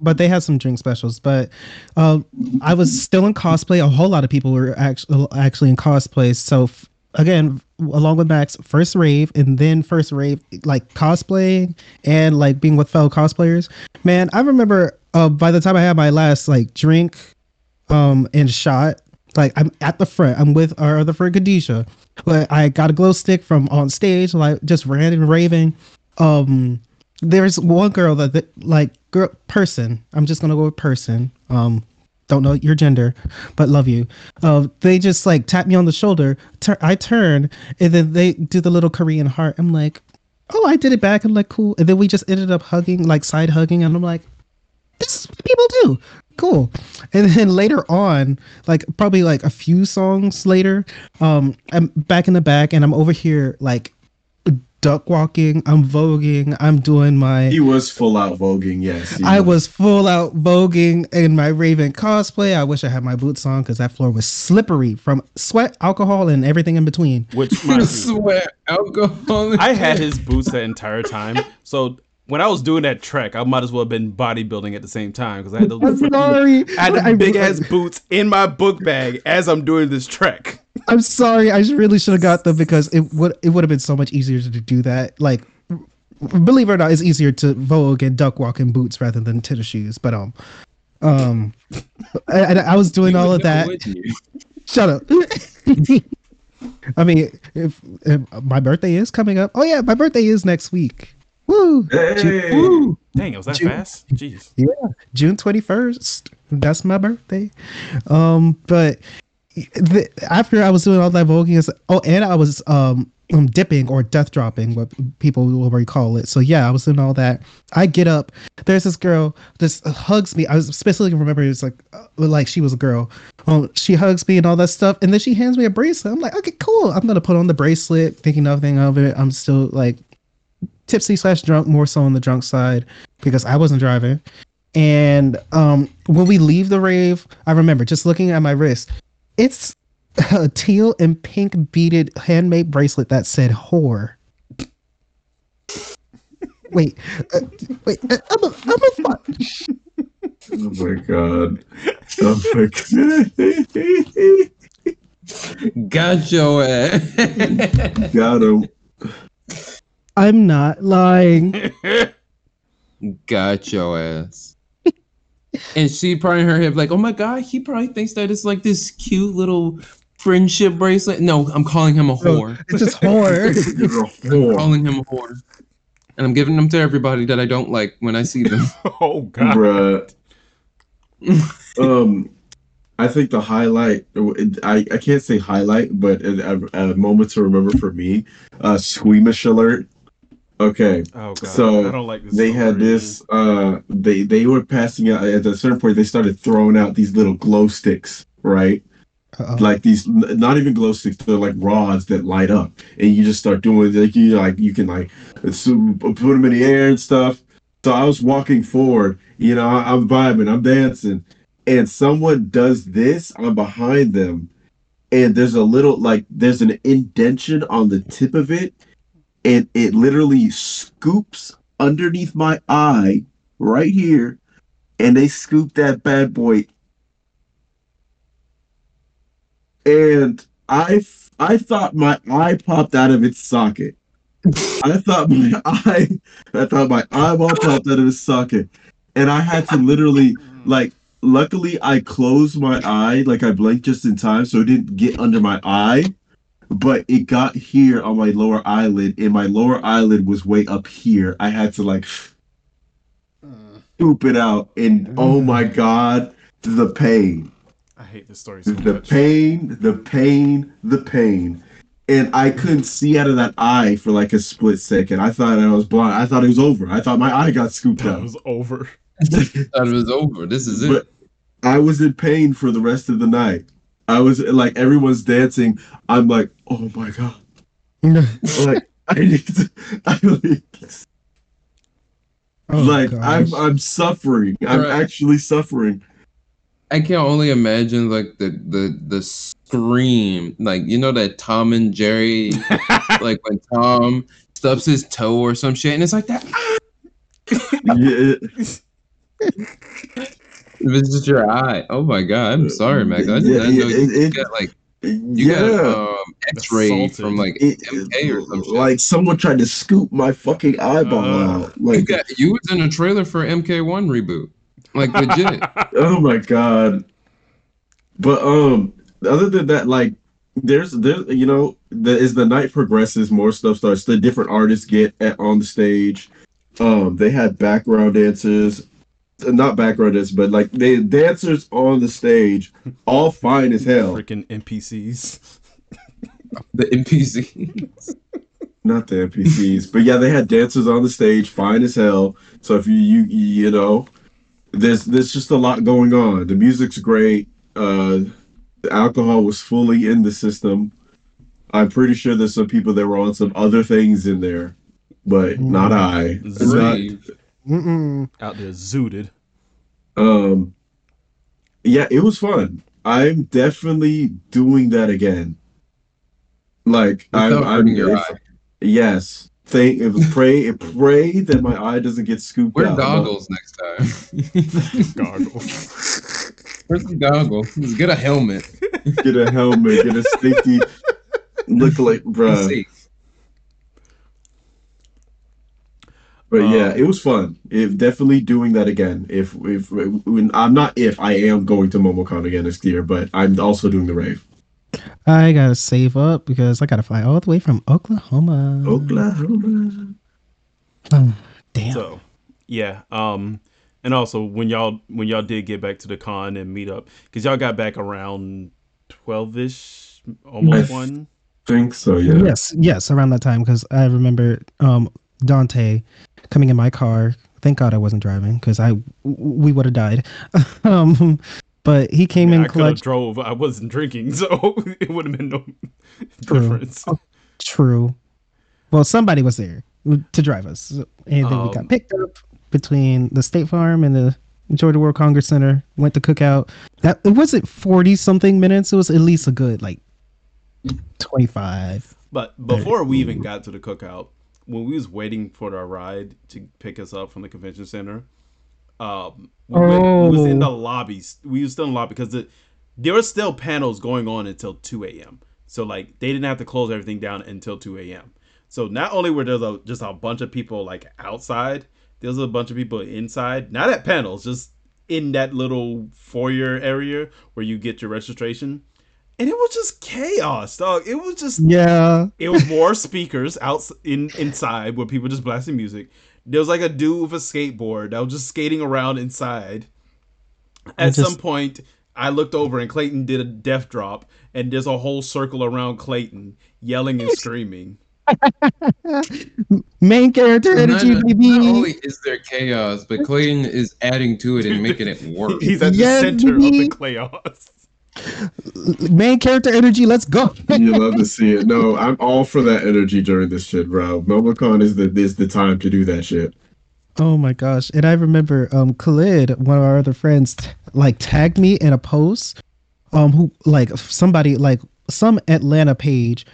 but they had some drink specials. But um, I was still in cosplay. A whole lot of people were actually actually in cosplay. So f- again, along with Max, first rave and then first rave, like cosplaying and like being with fellow cosplayers. Man, I remember uh, by the time I had my last like drink, um, and shot, like I'm at the front. I'm with our other friend Kadisha. But I got a glow stick from on stage, like just random raving. Um, there's one girl that, that like girl person. I'm just gonna go with person. Um, don't know your gender, but love you. Uh, they just like tap me on the shoulder. Tur- I turn, and then they do the little Korean heart. I'm like, oh, I did it back. I'm like, cool. And then we just ended up hugging, like side hugging, and I'm like, this is what people do. Cool. And then later on, like probably like a few songs later, um, I'm back in the back, and I'm over here like duck walking. I'm voguing. I'm doing my. He was full out voguing. Yes, I was full out voguing in my Raven cosplay. I wish I had my boots on because that floor was slippery from sweat, alcohol, and everything in between. Which <laughs> mind Sweat, alcohol. I had his boots the entire time. So when I was doing that trek, I might as well have been bodybuilding at the same time because I had those sorry. I had the <laughs> big ass boots in my book bag as I'm doing this trek. I'm sorry. I really should have got them because it would it would have been so much easier to do that. Like, believe it or not, it's easier to vogue and duck walk in boots rather than tennis shoes. But um, um, <laughs> I, I I was doing You all of that. Shut up. <laughs> I mean, if, if my birthday is coming up, oh yeah, my birthday is next week. Woo! Hey. Woo! Dang, it was that June- fast? Jeez. Yeah, June twenty first. That's my birthday. Um, but the, after I was doing all that voguing, oh, and I was um, um dipping or death dropping, what people will recall it. So yeah, I was doing all that. I get up. There's this girl. This hugs me. I was specifically remember it was like uh, like she was a girl. Um, she hugs me and all that stuff, and then she hands me a bracelet. I'm like, okay, cool. I'm gonna put on the bracelet, thinking nothing of it. I'm still like tipsy slash drunk, more so on the drunk side because I wasn't driving. And um, when we leave the rave, I remember just looking at my wrist. It's <laughs> a teal and pink beaded handmade bracelet that said "whore." Wait, uh, wait, uh, I'm a, I'm a fu- Oh my god. Oh my god. Got your ass. Got him. I'm not lying. <laughs> Got your ass. and she probably in her head like, oh my god, he probably thinks that it's like this cute little friendship bracelet. No, I'm calling him a whore. It's just whore. <laughs> You're a whore. calling him a whore. And I'm giving them to everybody that I don't like when I see them. <laughs> oh god. Bruh. um, I think the highlight, I, I can't say highlight, but a, a, a moment to remember for me, uh, Squeamish Alert. Okay, Oh god. So, I don't like this. they had this, uh, they, they were passing out, at a certain point, they started throwing out these little glow sticks, right? Uh-oh. like these not even glow sticks they're like rods that light up and you just start doing like you like you can like put them in the air and stuff so i was walking forward you know I- i'm vibing i'm dancing and someone does this i'm behind them and there's a little like there's an indention on the tip of it and it literally scoops underneath my eye right here and they scoop that bad boy and I I thought my eye popped out of its socket. I thought my <laughs> eye I thought my eyeball popped out of its socket, and I had to literally like. Luckily, I closed my eye, like I blinked just in time, so it didn't get under my eye. But it got here on my lower eyelid, and my lower eyelid was way up here. I had to like uh, scoop it out, and oh my god, the pain I hate this story so the much. pain, the pain, the pain. And I couldn't see out of that eye for like a split second. I thought I was blind. I thought it was over. I thought my eye got scooped That out. It was over. <laughs> Thought it was over. This is it. but I was in pain for the rest of the night. I was like, everyone's dancing. I'm like, oh my God. <laughs> Like, I need to, <laughs> I need to- Oh, like, gosh. I'm, I'm suffering. I'm Right. actually suffering. I can only imagine like the the the scream, like you know that Tom and Jerry, <laughs> like when Tom stubs his toe or some shit, and it's like that. "Ah!" Yeah, If it's just your eye. Oh my god, I'm sorry, Mac. I didn't Yeah, I know yeah, you it- it- got like you yeah. got um X-ray Assaulted. from like It- MK or some shit. like someone tried to scoop my fucking eyeball Uh, out. you Like, got you was in a trailer for MK1 reboot, like <laughs> legit. oh my god. But um, other than that, like, there's there's you know, the, as the night progresses, more stuff starts. The different artists get at, on the stage. Um, they had background dancers. Not background dancers, but like the dancers on the stage, all fine as hell. Freaking NPCs. <laughs> The NPC. Not the NPCs, but yeah, they had dancers on the stage, fine as hell. So if you you you know, there's there's just a lot going on. The music's great. Uh, the alcohol was fully in the system. I'm pretty sure there's some people that were on some other things in there, but not I. It's not- Rave. Mm-mm. Out there zooted. um, yeah, it was fun. I'm definitely doing that again. Like I'm, I'm your if- yes. Thank pray pray that my eye doesn't get scooped Wear out. goggles next time. <laughs> Goggles. Wear some goggles. Get a helmet. Get a helmet. Get a safety. <laughs> Look like Be bruh. Safe. But yeah, Um, it was fun. If definitely doing that again. If if when, I'm not if I am going to MomoCon again next year, but I'm also doing the rave. I gotta save up because I gotta fly all the way from Oklahoma. Oklahoma. Oh, damn. So, yeah. Um, and also when y'all when y'all did get back to the con and meet up, because y'all got back around twelve ish, almost I- one. Think so, yeah. Yes, yes, around that time because I remember um DeYante coming in my car. Thank God I wasn't driving because I we would have died. <laughs> um, but he came I, in I could have clutch. drove. I wasn't drinking, <laughs> so it would have been no True. difference. True. Well, somebody was there to drive us, and then we Um, got picked up between the State Farm and the Georgia World Congress Center. Went to cookout. That it wasn't forty something minutes. It was at least a good like twenty five. But before we even got to the cookout, when we was waiting for our ride to pick us up from the convention center, um, we, went, we was in the Oh. lobbies. We was still in the lobby because the, there were still panels going on until two a.m. So like they didn't have to close everything down until two a.m. So not only were there a, just a bunch of people like outside, there was a bunch of people inside, not at panels, just in that little foyer area where you get your registration. And it was just chaos, dog. It was just Yeah. it was more speakers out in inside where people just blasting music. There was like a dude with a skateboard that was just skating around inside. At just- some point, I looked over and Clayton did a death drop, and there's a whole circle around Clayton yelling and screaming. <laughs> Main character Not, energy, baby. not only is there chaos, but Clayton is adding to it and making it <laughs> worse. He's at Yes, the center of the chaos. Main character energy. Let's go. <laughs> You love to see it. No, I'm all for that energy during this shit, bro. MomoCon is the is the time to do that shit. Oh my gosh. And I remember um Khalid, one of our other friends, like tagged me in a post. Um who like somebody like some Atlanta page.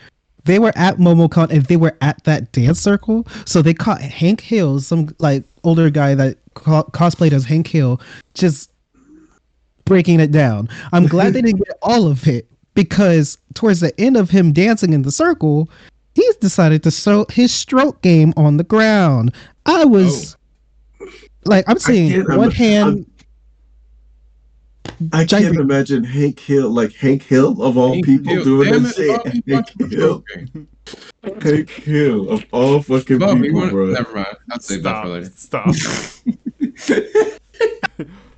They were at MomoCon and they were at that dance circle. So they caught Hank Hill, some like older guy that co- cosplayed as Hank Hill, just breaking it down. I'm glad they didn't get all of it because towards the end of him dancing in the circle, he's decided to show his stroke game on the ground. I was oh. like, I'm seeing can't one hand. I Giant- can't imagine Hank Hill, like Hank Hill of all Hank people, Hill. doing Damn that it, shit. Hank Hill, stroking. Hank Hill of all fucking Bobby, people, bro. never mind. I'll save that Stop! for later. Stop! <laughs> <laughs>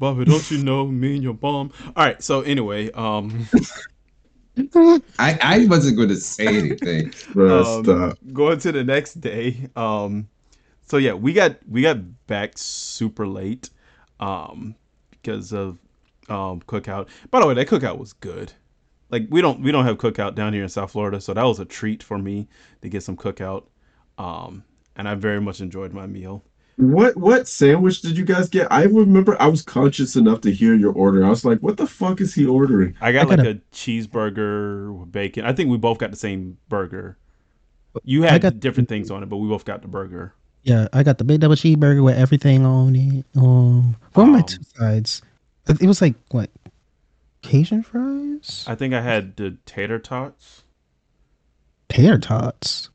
Bobby, don't you know me and your bomb? All right. So anyway, um. <laughs> I, I wasn't going to say anything. Um, going to the next day um so yeah we got we got back super late um because of um cookout by the way that cookout was good like we don't we don't have cookout down here in south florida so that was a treat for me to get some cookout um and i very much enjoyed my meal What what sandwich did you guys get? I remember I was conscious enough to hear your order. I was like, what the fuck is he ordering? i got I got like a, cheeseburger with bacon i think we both got the same burger you had got- different things on it but we both got the burger Yeah, I got the big double cheeseburger with everything on it. Um, what were my Um, two sides? It it was like what? Cajun fries, i think i had the tater tots tater tots.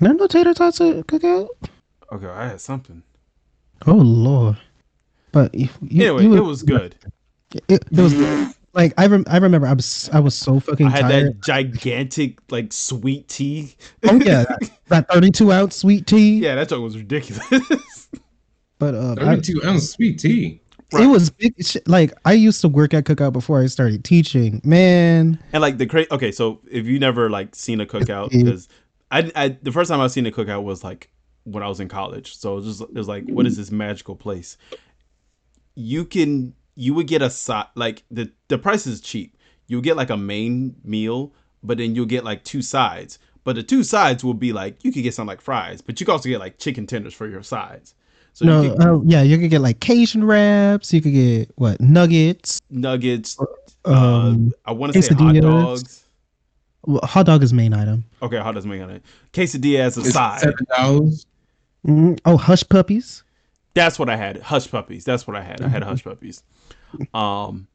There no tater tots at cookout. Okay i had something Oh lord! But you, you, anyway, you it was good. It, it was like I rem- I remember I was I was so fucking I had tired. that gigantic like sweet tea. Oh yeah, that, <laughs> that 32 ounce sweet tea. yeah, that joke was ridiculous. <laughs> But uh, I- Thirty-two ounce sweet tea. Right. it was big. sh- Like I used to work at Cookout before I started teaching. Man, And like the cra okay, so if you never like seen a cookout, because I, I the first time I've seen a cookout was like when I was in college. So it was just it was like, what is this magical place? You can you would get a side like the the price is cheap. You'll get like a main meal, but then you'll get like two sides. But the two sides will be like you could get something like fries, but you could also get like chicken tenders for your sides. So no, you could, uh, yeah, you could get like Cajun wraps. You could get what nuggets. nuggets. Um, uh, I want to say hot quesadillas. dogs. well, hot dog is main item. Okay, hot dog is main item. Quesadilla as a It's side. seven dollars. Mhm. Oh, hush puppies. That's what I had. Hush puppies. That's what I had. I had hush puppies. Um,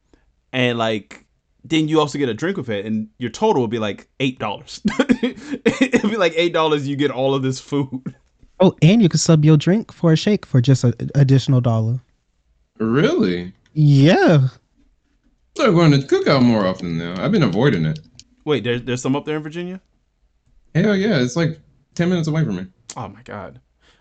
and like then you also get a drink with it, and your total would be like eight dollars. <laughs> It'd be like eight dollars. You get all of this food. Oh, and you could sub your drink for a shake for just an additional dollar. Really? Yeah. Start going to cookout more often now. I've been avoiding it. Wait, there's there's some up there in Virginia. Hell yeah, it's like ten minutes away from me. Oh my god,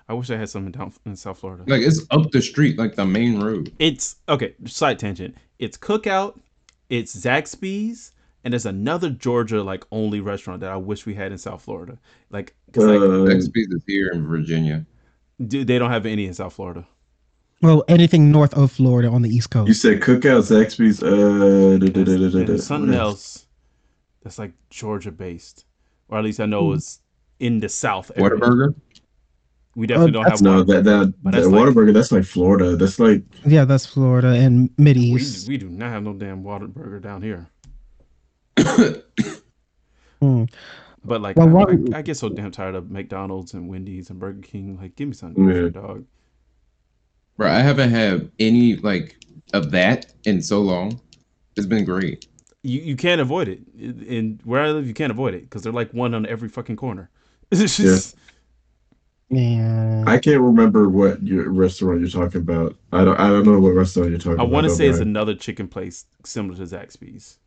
I wish I had something down in South Florida. Like it's up the street, like the main road. It's okay. Side tangent. It's Cookout. It's Zaxby's, and there's another Georgia like only restaurant that I wish we had in South Florida. Like, 'cause, like Uh, Zaxby's is here in Virginia. d- they don't have any in South Florida. Well, anything north of Florida on the East Coast. you Coast. said cookout, Zaxby's. Uh, da, da, da, something else that's like Georgia based, or at least I know it's in the South. area. Whataburger. We definitely Oh, don't have No, one. that that, But that that's like- Whataburger. That's like Florida. That's like Yeah, that's Florida and Mid we, East. we do not have no damn Whataburger down here. <coughs> Hmm. But like, Well, I, what- I, I get so damn tired of McDonald's and Wendy's and Burger King. Like, give me something Yeah. different, dog. Bro, I haven't had any like of that in so long. It's been great. You you can't avoid it. In where I live, you can't avoid it because they're like one on every fucking corner. <laughs> It's just Man. I can't remember what your restaurant you're talking about. I don't. I don't know what restaurant you're talking I about. I want to though, say it's Bryan. another chicken place similar to Zaxby's.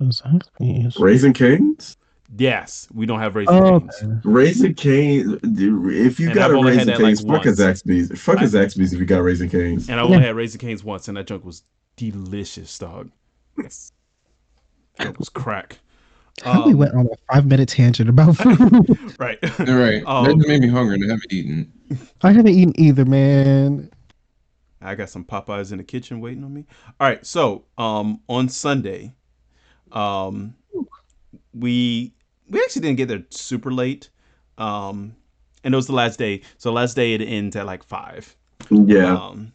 Oh, Zaxby's. Raising Cane's. Yes, we don't have Raising Oh, Cane's. okay. Raising Cane's. If you And got I've a only had Raising that, like, Cane's, fuck a. Zaxby's. Fuck a I- Zaxby's if you got Raising Cane's. And I only Yeah. had Raising Cane's once, and that junk was delicious, dog. Yes, it was crack. How we Um, went on a five minute tangent about food. <laughs> right. <laughs> All right, <laughs> Um, that made me hungry and I haven't eaten. I haven't eaten either, man. I got some Popeyes in the kitchen waiting on me. All right, so um on Sunday, um we we actually didn't get there super late. Um and it was the last day. So last day it ends at like five. Yeah. Um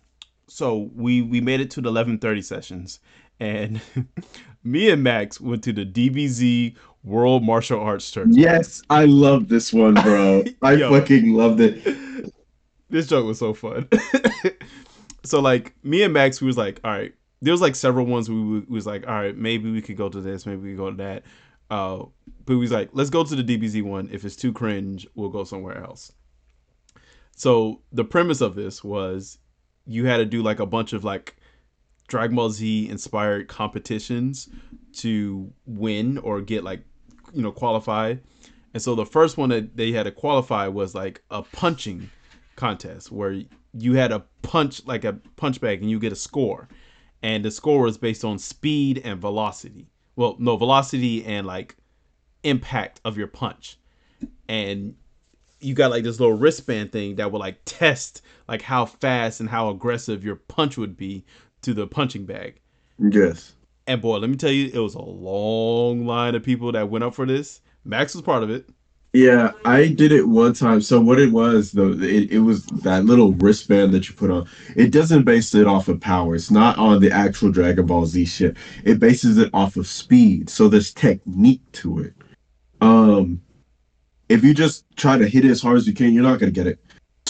so we we made it to the eleven thirty sessions and me and Max went to the DBZ World Martial Arts Tournament. Yes, I love this one, bro. <laughs> I fucking loved it. this joke was so fun. <laughs> so like me and Max, we was like, all right. There was like several ones we, we was like, all right, maybe we could go to this, maybe we could go to that. Uh, but we was like, let's go to the DBZ one. If it's too cringe, we'll go somewhere else. So the premise of this was you had to do like a bunch of like Dragon Ball Z inspired competitions to win or get like you know qualify. And so the first one that they had to qualify was like a punching contest where you had a punch like a punch bag and you get a score. And the score was based on speed and velocity. Well, no, velocity and like impact of your punch. And you got like this little wristband thing that would like test like how fast and how aggressive your punch would be to the punching bag. Yes. And boy, let me tell you, it was a long line of people that went up for this. Max was part of it. Yeah, I did it one time. So what it was though, it, it was that little wristband that you put on. It doesn't base it off of power. It's not on the actual Dragon Ball Z shit. It bases it off of speed. So there's technique to it. Um if you just try to hit it as hard as you can, you're not gonna get it.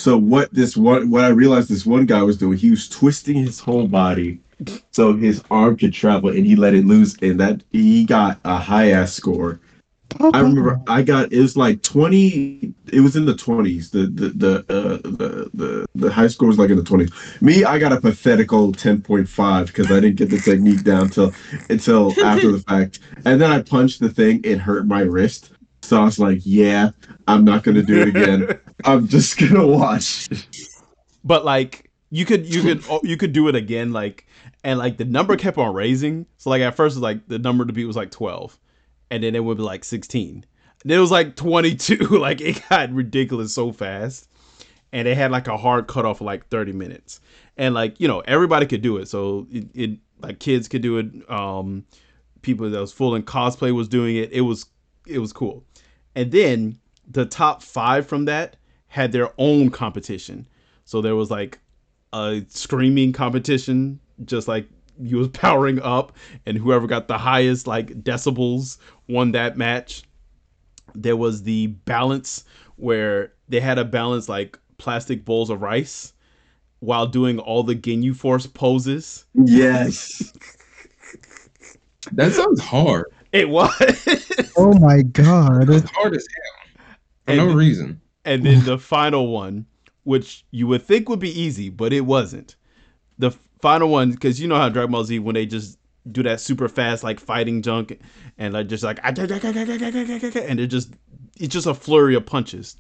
So what this one what I realized this one guy was doing, he was twisting his whole body so his arm could travel and he let it loose and that he got a high ass score. I remember I got it was like twenty. It was in the twenties. The the the uh, the the the high score was like in the twenties. Me, I got a pathetical ten point five because I didn't get the technique down till until after the fact. And then I punched the thing. It hurt my wrist. So I was like, yeah, I'm not gonna do it again. <laughs> I'm just gonna watch. but like you could you could oh, you could do it again like and like the number kept on raising. So like at first it was like the number to beat was like 12 and then it would be like 16 then it was like 22 <laughs> like it got ridiculous so fast and they had like a hard cutoff of like 30 minutes. And like you know everybody could do it. So it, it like kids could do it. Um people that was full in cosplay was doing it. It was it was cool. And then the top five from that had their own competition so there was like a screaming competition just like you was <laughs> powering up and whoever got the highest like decibels won that match there was the balance where they had a balance like plastic bowls of rice while doing all the Ginyu Force poses. Yes. <laughs> That sounds hard. It was. <laughs> Oh my god. It's hard as hell for And- no reason. And then the final one, which you would think would be easy, but it wasn't. The final one, because you know how Dragon Ball Z when they just do that super fast like fighting junk and like just like and they're just it's just a flurry of punches.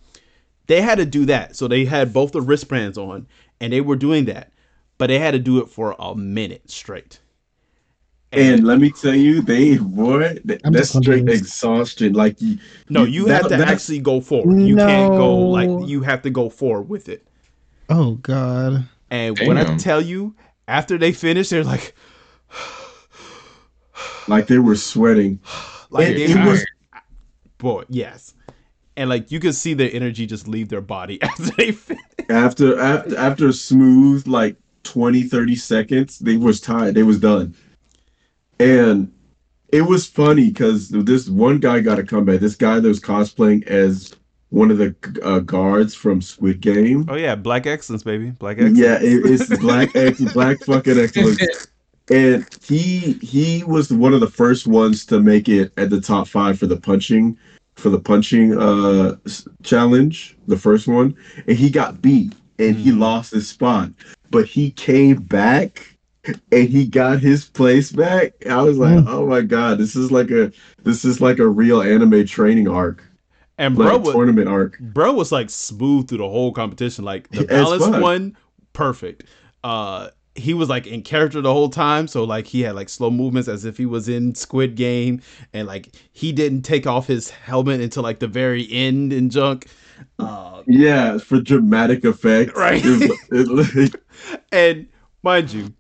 They had to do that, so they had both the wristbands on, and they were doing that, but they had to do it for a minute straight. And let me tell you, they boy, th- I'm that's straight exhaustion. Like you, No, you that- have to that's- actually go forward. You can't go like you have to go forward with it. Oh god. And when I tell you, after they finish, they're like, like they were sweating. like It- it was- boy, yes, and like you could see their energy just leave their body <laughs> after they finish. After after after a smooth like 20, 30 seconds, they was tired. They was done. And it was funny because this one guy got a comeback. This guy that was cosplaying as one of the uh, guards from Squid Game. Oh yeah, Black Excellence, baby, Black Excellence. Yeah, it, it's black <laughs> ex, black fucking excellence. And he he was one of the first ones to make it at the top five for the punching for the punching uh challenge, the first one, and he got beat and he Mhm. lost his spot, but he came back and he got his place back. I was like, Mm. oh my god, this is like a this is like a real anime training arc, and bro a was tournament arc. bro was like smooth through the whole competition. Like the As balance one, perfect. Uh, he was like in character the whole time, so like he had like slow movements as if he was in Squid Game, and like he didn't take off his helmet until like the very end and junk. Uh, Yeah, for dramatic effect. <laughs> Right. It was- it- <laughs> and mind you,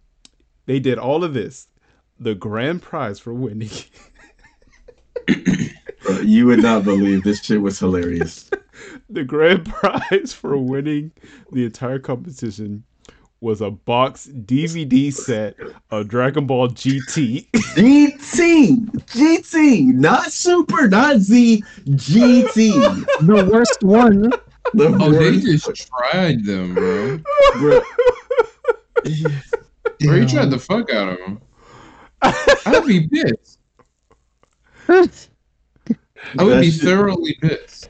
they did all of this. The grand prize for winning <laughs> Bro, you would not believe this shit was hilarious. <laughs> the grand prize for winning the entire competition was a box DVD set of Dragon Ball GT. GT, GT, not Super, not Z, GT. The worst one. The Oh, they just tried them, bro. <laughs> bro. Bro, you tried the fuck out of them. I'd be pissed. I would That be shit- thoroughly pissed.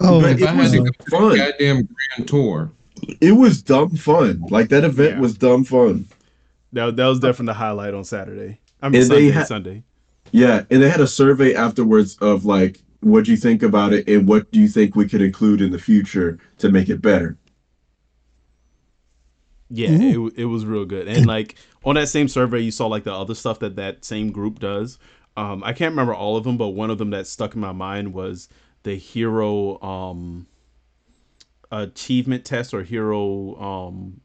Oh, But If it I was had to go fun. to goddamn grand tour. It was dumb fun. Like that event Yeah. was dumb fun. that, that was definitely the highlight on Saturday. I mean And Sunday. ha- Sunday. Yeah, and they had a survey afterwards of like, what do you think about it, and what do you think we could include in the future to make it better? Yeah, Ooh. it, it was real good. And like on that same survey, you saw like the other stuff that that same group does. Um, I can't remember all of them, but one of them that stuck in my mind was the hero um, achievement test or hero um,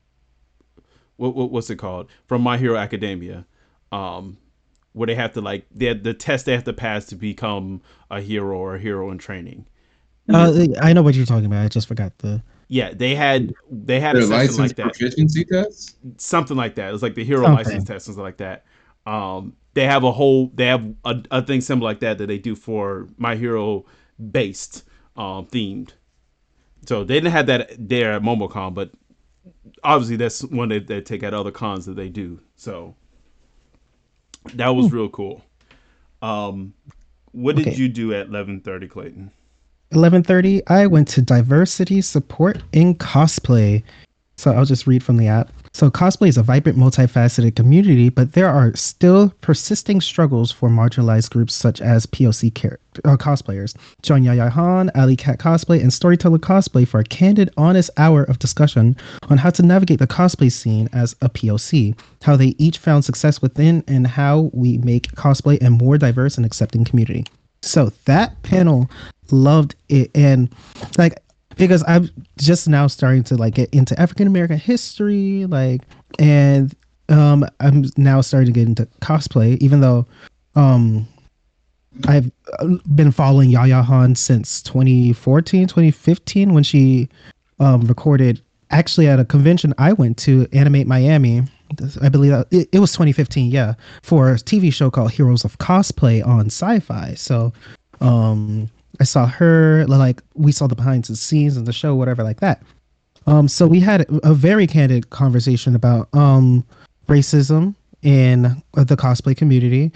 what, what what's it called from My Hero Academia, um, where they have to like they the test they have to pass to become a hero or a hero in training. uh, I know what you're talking about. I just forgot the. Yeah, they had they had a Their session license like that. proficiency test? something like that. It was like the hero Okay. license test, something like that. Um, they have a whole, they have a, a thing similar like that that they do for My Hero based, um, themed. So they didn't have that there at MomoCon, but obviously that's one that they take at other cons that they do. So that was real cool. Um, what did Okay. you do at eleven thirty, Clayton? 11:30 I went to diversity support in cosplay. So I'll just read from the app. So cosplay is a vibrant, multifaceted community, but there are still persisting struggles for marginalized groups such as POC uh, cosplayers. Join Yaya Han, Ali Cat Cosplay, and Storyteller Cosplay for a candid, honest hour of discussion on how to navigate the cosplay scene as a POC, how they each found success within, and how we make cosplay a more diverse and accepting community. So that panel loved it, and like because I'm just now starting to like get into African American history, like, and um, I'm now starting to get into cosplay, even though um, I've uh, been following Yaya Han since 2014, 2015, when she um, recorded actually at a convention I went to, Animate Miami. I believe that, it, it was 2015, yeah, for a TV show called Heroes of Cosplay on Syfy. So, um, I saw her, like we saw the behind the scenes of the show, whatever like that. Um, so we had a very candid conversation about um racism in the cosplay community,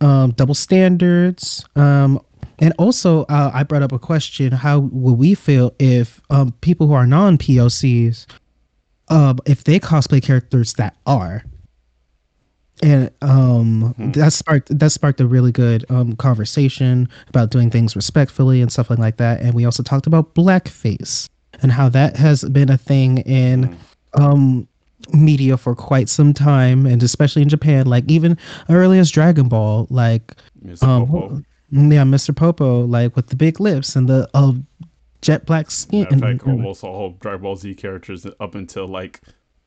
um, double standards, um, and also uh, I brought up a question: How would we feel if um people who are non POCs, um, if they cosplay characters that are? And um Hmm. that sparked that sparked a really good um conversation about doing things respectfully and stuff like that and we also talked about blackface and how that has been a thing in um media for quite some time and especially in Japan like even early as Dragon Ball like Mr. um Popo. yeah Mr. Popo like with the big lips and the uh, jet black skin of fact, and- almost all Dragon Ball Z characters up until like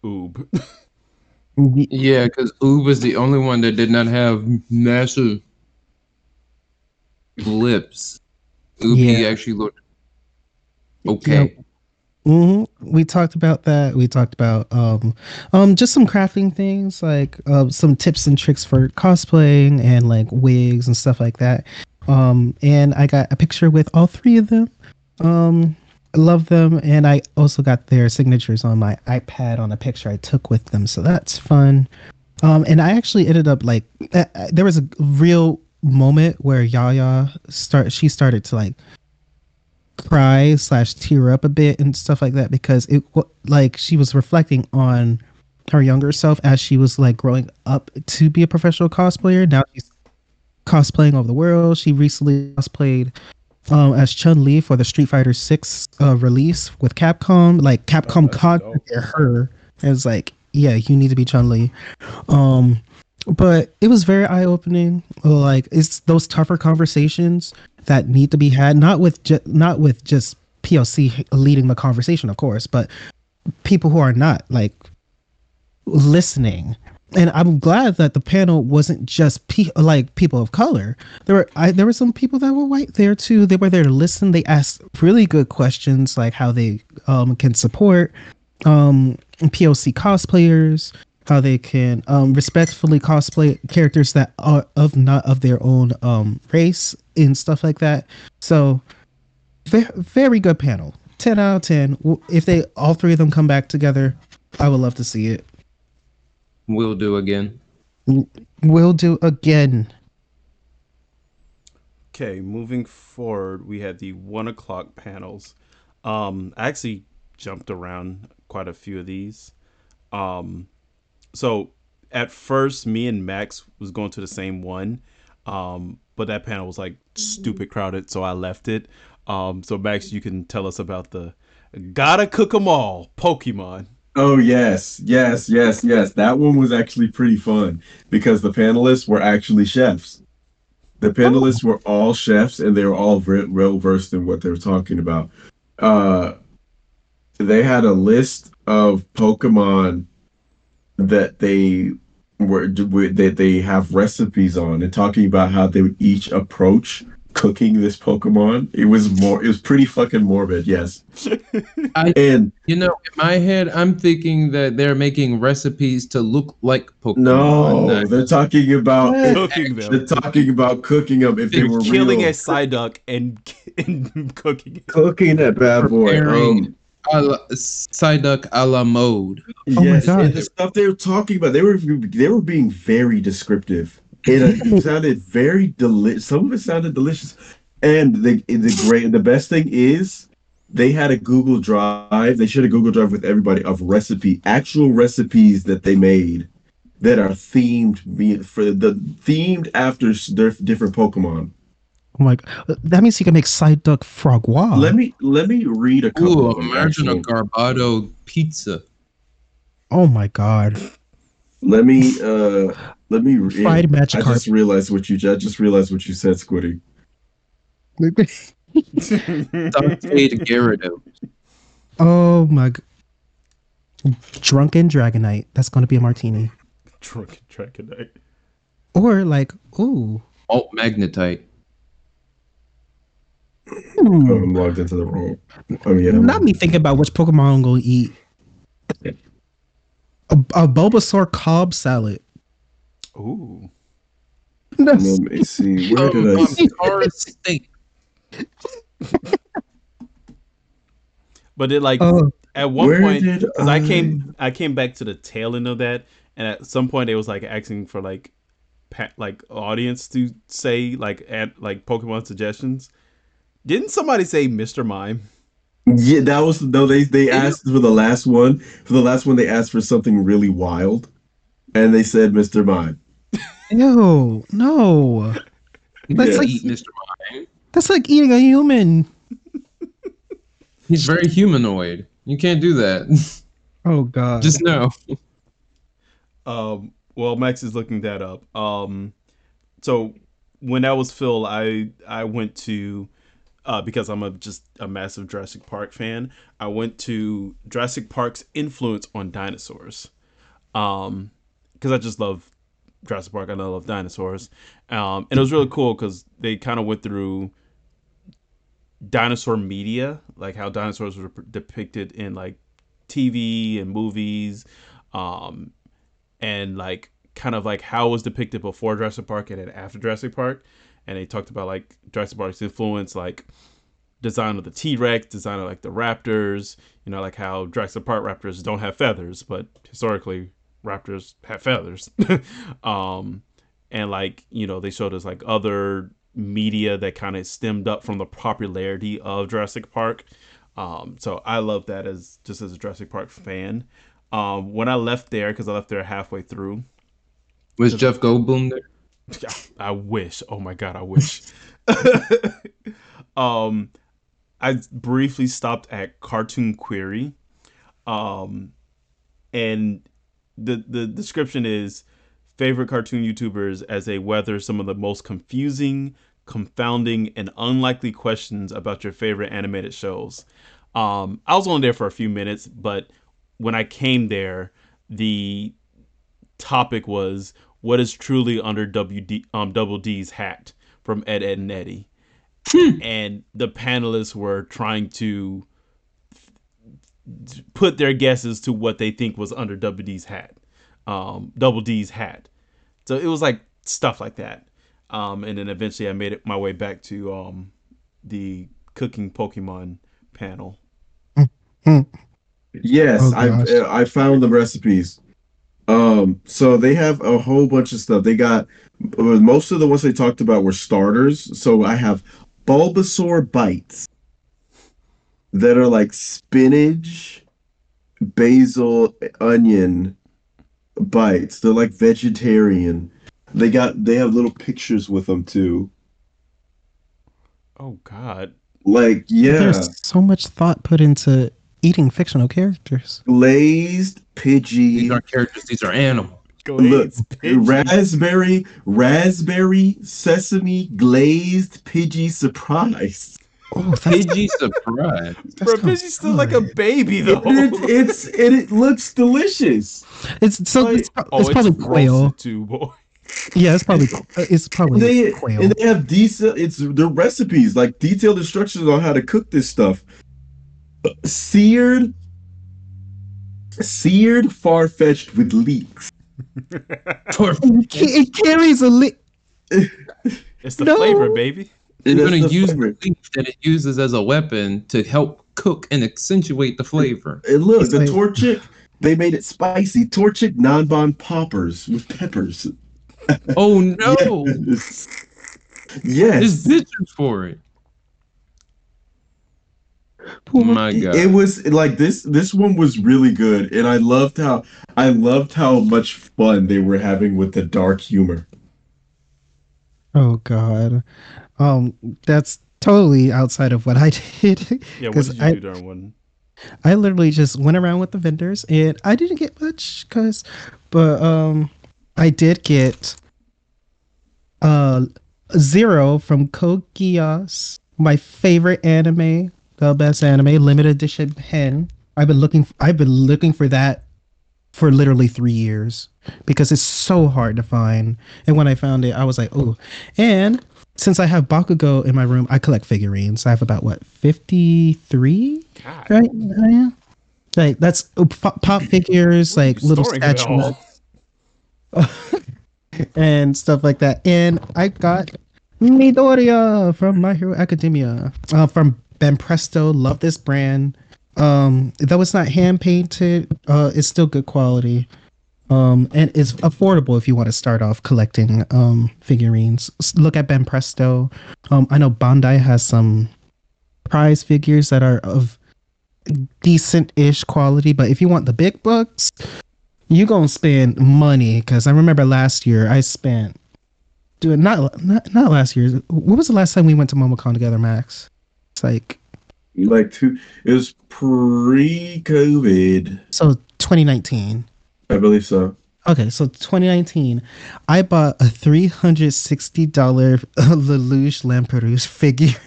Oob. <laughs> Yeah, because Oob was the only one that did not have massive lips. Oob, he Yeah. actually looked okay. hmm We talked about that. We talked about um, um, just some crafting things, like uh, some tips and tricks for cosplaying and like wigs and stuff like that. Um, and I got a picture with all three of them. Um, love them, and I also got their signatures on my iPad on a picture I took with them. So that's fun. Um, and I actually ended up like uh, uh, there was a real moment where Yaya start she started to like cry slash tear up a bit and stuff like that because it like she was reflecting on her younger self as she was like growing up to be a professional cosplayer. Now she's cosplaying all over the world. She recently cosplayed um, as Chun Li for the Street Fighter Six uh, release with Capcom. Like Capcom that's contacted her and was like, "Yeah, you need to be Chun Li." Um, but it was very eye opening. Like it's those tougher conversations that need to be had, not with ju- not with just POC leading the conversation, of course, but people who are not like listening. And I'm glad that the panel wasn't just pe- like people of color. There were I, there were some people that were white there too. They were there to listen. They asked really good questions, like how they um, can support um, POC cosplayers, how they can um, respectfully cosplay characters that are of not of their own um, race and stuff like that. So, ve- very good panel. Ten out of ten. If they all three of them come back together, I would love to see it. Will do again. We'll do again. Okay, moving forward, we had the one o'clock panels. Um, I actually jumped around quite a few of these. Um, so at first, me and Max was going to the same one, um, but that panel was like stupid crowded, so I left it. Um, so Max, you can tell us about the gotta cook 'em all Pokemon. Oh yes, yes, yes, yes. That one was actually pretty fun because the panelists were actually chefs. The panelists were all chefs, and they were all re- well versed in what they were talking about. Uh, they had a list of Pokemon that they were that they have recipes on, and talking about how they would each approach cooking this Pokemon. It was more. It was pretty fucking morbid. Yes, <laughs> I- and You know, in my head, I'm thinking that they're making recipes to look like Pokemon. no, Not- they're talking about. Cooking them. They're talking about cooking them if they They're were killing real. a Psyduck and, <laughs> and cooking it. cooking that bad boy. Preparing Um, a la, Psyduck a la mode. Oh my yes, God. and the stuff they were talking about, they were they were being very descriptive. It, it <laughs> sounded very delicious. Some of it sounded delicious, and the the great the best thing is they had a Google Drive. They shared a Google Drive with everybody of recipe, actual recipes that they made that are themed be- for the themed after their different Pokemon. I'm like, uh, that means you can make Psyduck frogwa. Let me let me read a couple. Ooh, of them, imagine a. Garbodor pizza. oh my god. Let me uh let me read. Fried I Magikarp. just realized what you I just realized what you said, Squiddy. Dante Gyarados. oh my. Drunken Dragonite. That's gonna be a martini. Drunken Dragonite. Or like, ooh. Alt Magnetite. Oh, I'm logged into the wrong. Oh yeah. Not me thinking about which Pokemon I'm gonna eat. A, a Bulbasaur Cobb salad. Ooh. Let me <laughs> see. Where did I? See- Car State. But it like Oh, at one point because I came I came back to the tail end of that, and at some point it was like asking for like pa- like audience to say like at like Pokemon suggestions. Didn't somebody say Mr. Mime? Yeah, that was no. They they asked for the last one. For the last one, they asked for something really wild, and they said Mr. Mime. Ew, no. That's Yes. like Eat Mr. Mime. that's like eating a human. He's very humanoid. You can't do that. <laughs> Oh god. Just know. Um, well, Max is looking that up. Um, so when that was Phil, I I went to uh, because I'm a just a massive Jurassic Park fan. I went to Jurassic Park's influence on dinosaurs. Um, because I just love Jurassic Park. I love dinosaurs. Um, and it was really cool because they kind of went through dinosaur media, like how dinosaurs were depicted in like TV and movies. Um, and like kind of like how it was depicted before Jurassic Park and then after Jurassic Park. And they talked about like Jurassic Park's influence, like design of the T Rex, design of like the raptors, you know, like how Jurassic Park raptors don't have feathers, but historically raptors have feathers. <laughs> um, and like, you know, they showed us like other media that kind of stemmed up from the popularity of Jurassic Park. Um, so I love that as just as a Jurassic Park fan. Um, when I left there, because I left there halfway through, Was Jeff Goldblum there? I wish. Oh my god, I wish. <laughs> um, I briefly stopped at Cartoon Query, um, and the the description is favorite cartoon YouTubers as they weather some of the most confusing, confounding, and unlikely questions about your favorite animated shows. Um, I was only there for a few minutes, but when I came there, the topic was what is truly under WD um Double D's hat from Ed Edd n Eddy, and the panelists were trying to put their guesses to what they think was under Double D's hat, um, Double D's hat. So it was like stuff like that, um, and then eventually I made it my way back to um, the cooking Pokemon panel. Yes, Oh, I. I found the recipes. Um, so they have a whole bunch of stuff. They got uh, most of the ones they talked about were starters. So I have Bulbasaur bites that are like spinach, basil, onion bites. They're like vegetarian. They got they have little pictures with them too. Oh God. Like yeah, There's so much thought put into eating fictional characters. glazed Pidgey. These aren't characters, these are animals. Look, Glazed Pidgey. raspberry, raspberry, sesame, glazed Pidgey surprise. Oh, that's, Pidgey surprise. that Bro, Pidgey's still like a baby though. And it, it's and it looks delicious. It's so like- it's, pro- oh, it's probably roasted quail. too, boy. Yeah, it's probably it's probably They quail. and they have decent. It's their recipes like detailed instructions on how to cook this stuff. Seared, seared, Farfetch'd with leeks. <laughs> It it carries a leek. It's the No. flavor, baby. And You're gonna use flavor. the leaf that it uses as a weapon to help cook and accentuate the flavor. And look, It's the like- Torchic, they made it spicy. Torchic non-bond poppers with peppers. <laughs> Oh no! Yes. There's pictures for it. Oh my God. It was like this. This one was really good, and I loved how I loved how much fun they were having with the dark humor. Oh God, um, that's totally outside of what I <laughs> did. Yeah, what did you I- do during one? I literally just went around with the vendors, and I didn't get much, cause, but um, I did get uh zero from Geass, my favorite anime, the best anime, limited edition pen. I've been looking, For, I've been looking for that for literally three years because it's so hard to find. And when I found it, I was like, oh. And since I have Bakugo in my room, I collect figurines. I have about what fifty three right? Oh, yeah. Like that's pop, pop figures, like little statues <laughs> and stuff like that. And I got Midoriya from My Hero Academia, uh, from Banpresto. Love this brand. Um, though it's not hand painted, uh, it's still good quality. Um, and it's affordable if you want to start off collecting um figurines. Look at Banpresto. Um, I know Bandai has some prize figures that are of decent-ish quality, but if you want the big bucks, you gonna spend money. Because I remember last year I spent, dude, not not not last year. What was the last time we went to MomoCon together, Max? It's like Like two, it was pre-COVID, so 2019. I believe so. Okay, so 2019, I bought a $360 <laughs> Lelouch Lamperouge figure.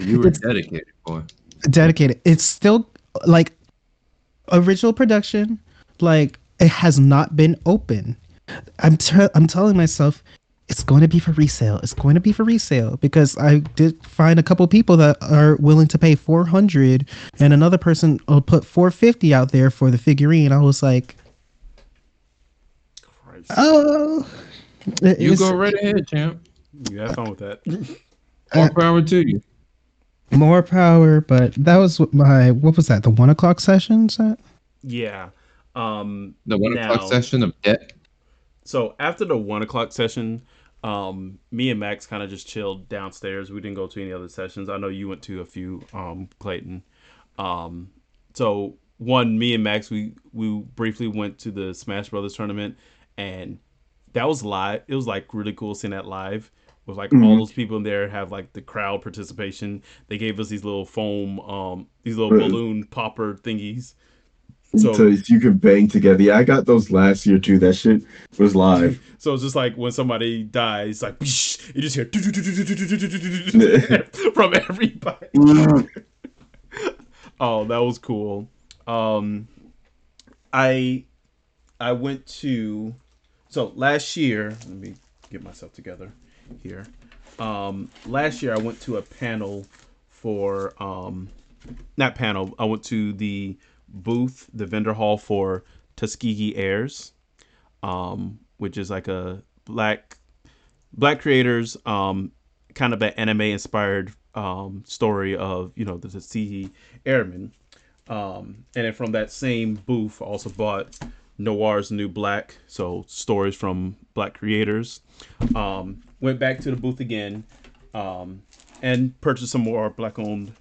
You were dedicated, boy. dedicated. It's still like original production. Like it has not been open. I'm t- I'm telling myself it's going to be for resale. It's going to be for resale because I did find a couple people that are willing to pay 400 and another person will put 450 out there for the figurine. I was like, Christ. "Oh, You go right ahead, champ. You have fun with that. <laughs> More power to you. more power." But that was what my what was that? The one o'clock session That yeah. Um, The one Now- o'clock session of debt. So after the one o'clock session, um, me and Max kind of just chilled downstairs. We didn't go to any other sessions. I know you went to a few, um, Clayton. Um, so one, me and Max, we we briefly went to the Smash Brothers tournament, and that was live. It was like really cool seeing that live with like all Mhm. those people in there have like the crowd participation. They gave us these little foam, um, these little balloon popper thingies. So, you can bang together. Yeah, I got those last year too. That shit was live. So it's just like when somebody dies, like you just hear from everybody. Oh, that was cool. Um, I I went to so last year. Let me get myself together here. Um, last year I went to a panel for um, not panel. I went to the booth, the vendor hall for Tuskegee Heirs, um, which is like a black black creators, um, kind of an anime inspired um, story of you know the Tuskegee Airmen. Um, and then from that same booth, also bought Noir's New Black, so stories from black creators. Um, went back to the booth again um, and purchased some more black owned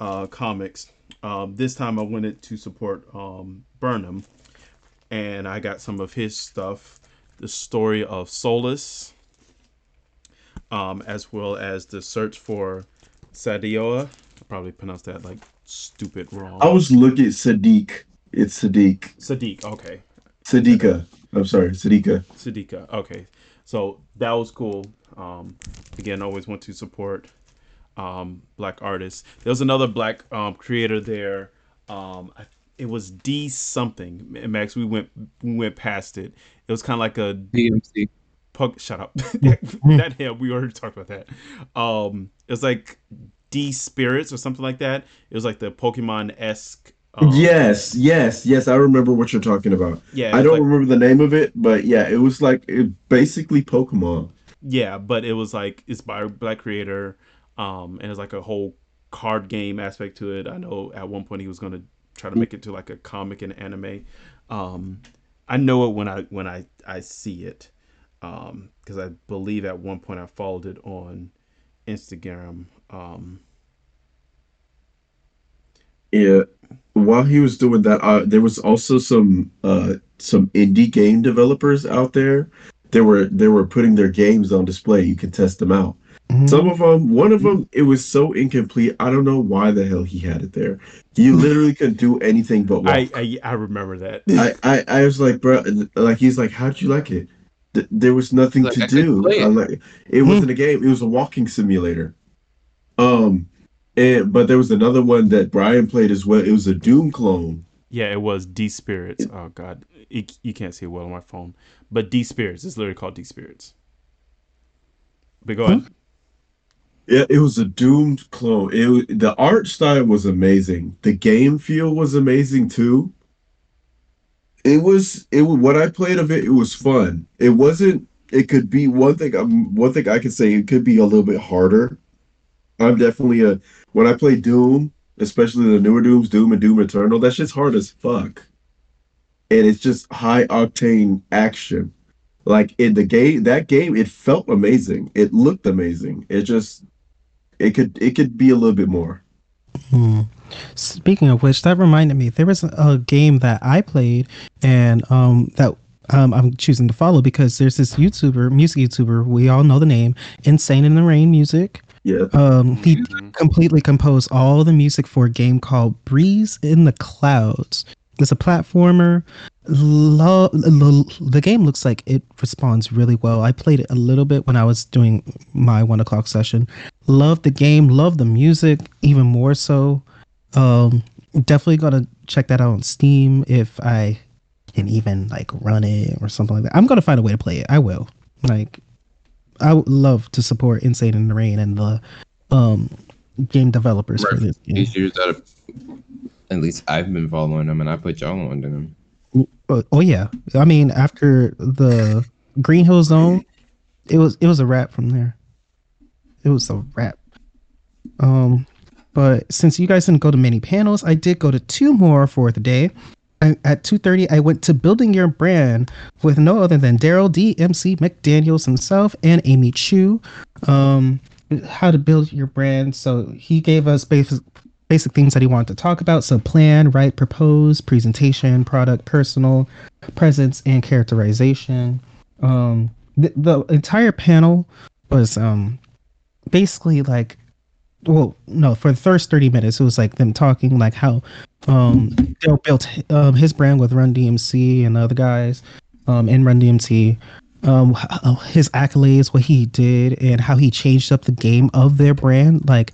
uh, comics. Um, this time I wanted to support um, Burnham, and I got some of his stuff. The story of Solus, um, as well as the search for Sadioa. I probably pronounced that like stupid wrong. I was looking at Sadiq. It's Sadiq. Sadiq. Okay, Sadiqa. I'm sorry, Sadiqa. Sadiqa. Okay, so that was cool. Um, again, always want to support um, black artists. There was another black um, creator there. Um, I, it was D something. Max, we went we went past it. It was kind of like a DMC. Pug, shut up. <laughs> <laughs> that him. We already talked about that. Um, it was like D spirits or something like that. It was like the Pokemon esque. Um, yes, yes, yes. I remember what you're talking about. yeah. I don't like- remember the name of it, but yeah, it was like it basically Pokemon. Yeah, but it was like it's by a black creator, um, and it's like a whole card game aspect to it. I know at one point he was gonna try to make it to like a comic and anime. Um, I know it when I when I I see it, um, because I believe at one point I followed it on Instagram. Um, Yeah. While he was doing that, uh, there was also some uh, some indie game developers out there. They were they were putting their games on display. You can test them out. Mhm. Some of them, one of them, it was so incomplete. I don't know why the hell he had it there. You <laughs> literally couldn't do anything but walk. I, I I remember that. I, I, I was like, bro, like he's like, how'd you like it? Th- there was nothing Like, to I do. play it. Like, it wasn't a game. It was a walking simulator. Um, and but there was another one that Bryan played as well. It was a Doom clone. Yeah, it was D Spirits. Oh God, it, you can't see it well on my phone, but D Spirits. It's literally called D Spirits. But go ahead. Yeah, it was a doomed clone. It the art style was amazing. The game feel was amazing too. It was it what I played of it. It was fun. It wasn't. It could be one thing. Um, one thing I could say it could be a little bit harder. I'm definitely a when I play Doom, especially the newer Dooms, Doom and Doom Eternal. That shit's hard as fuck, and it's just high octane action. Like in the game, that game, it felt amazing. It looked amazing. It just it could it could be a little bit more. Hmm. Speaking of which, that reminded me there was a, a game that I played, and um, that um, I'm choosing to follow because there's this YouTuber, music YouTuber. We all know the name, Insane in the Rain Music. Yeah. Um, he Mhm. completely composed all the music for a game called Breeze in the Clouds. It's a platformer. Lo- lo- the game looks like it responds really well. I played it a little bit when I was doing my one o'clock session. Love the game. Love the music even more so. Um, definitely gonna check that out on Steam if I can even like run it or something like that. I'm gonna find a way to play it. I will. Like, I would love to support Insane in the Rain and the um game developers for this game. These years that have, at least I've been following them, and I put y'all on to them. Oh, oh yeah, I mean after the Green Hill Zone, it was it was a wrap from there. It was a wrap. Um, but since you guys didn't go to many panels, I did go to two more for the day. I, at two thirty, I went to building your brand with no other than Darryl dmc McDaniels himself and Amy Chu. Um, how to build your brand. So he gave us basic basic things that he wanted to talk about. So plan, write, propose, presentation, product, personal, presence, and characterization. Um, the, the entire panel was um basically like well no for the first 30 minutes it was like them talking like how um built um, his brand with Run DMC and other guys um in Run DMC um his accolades what he did and how he changed up the game of their brand like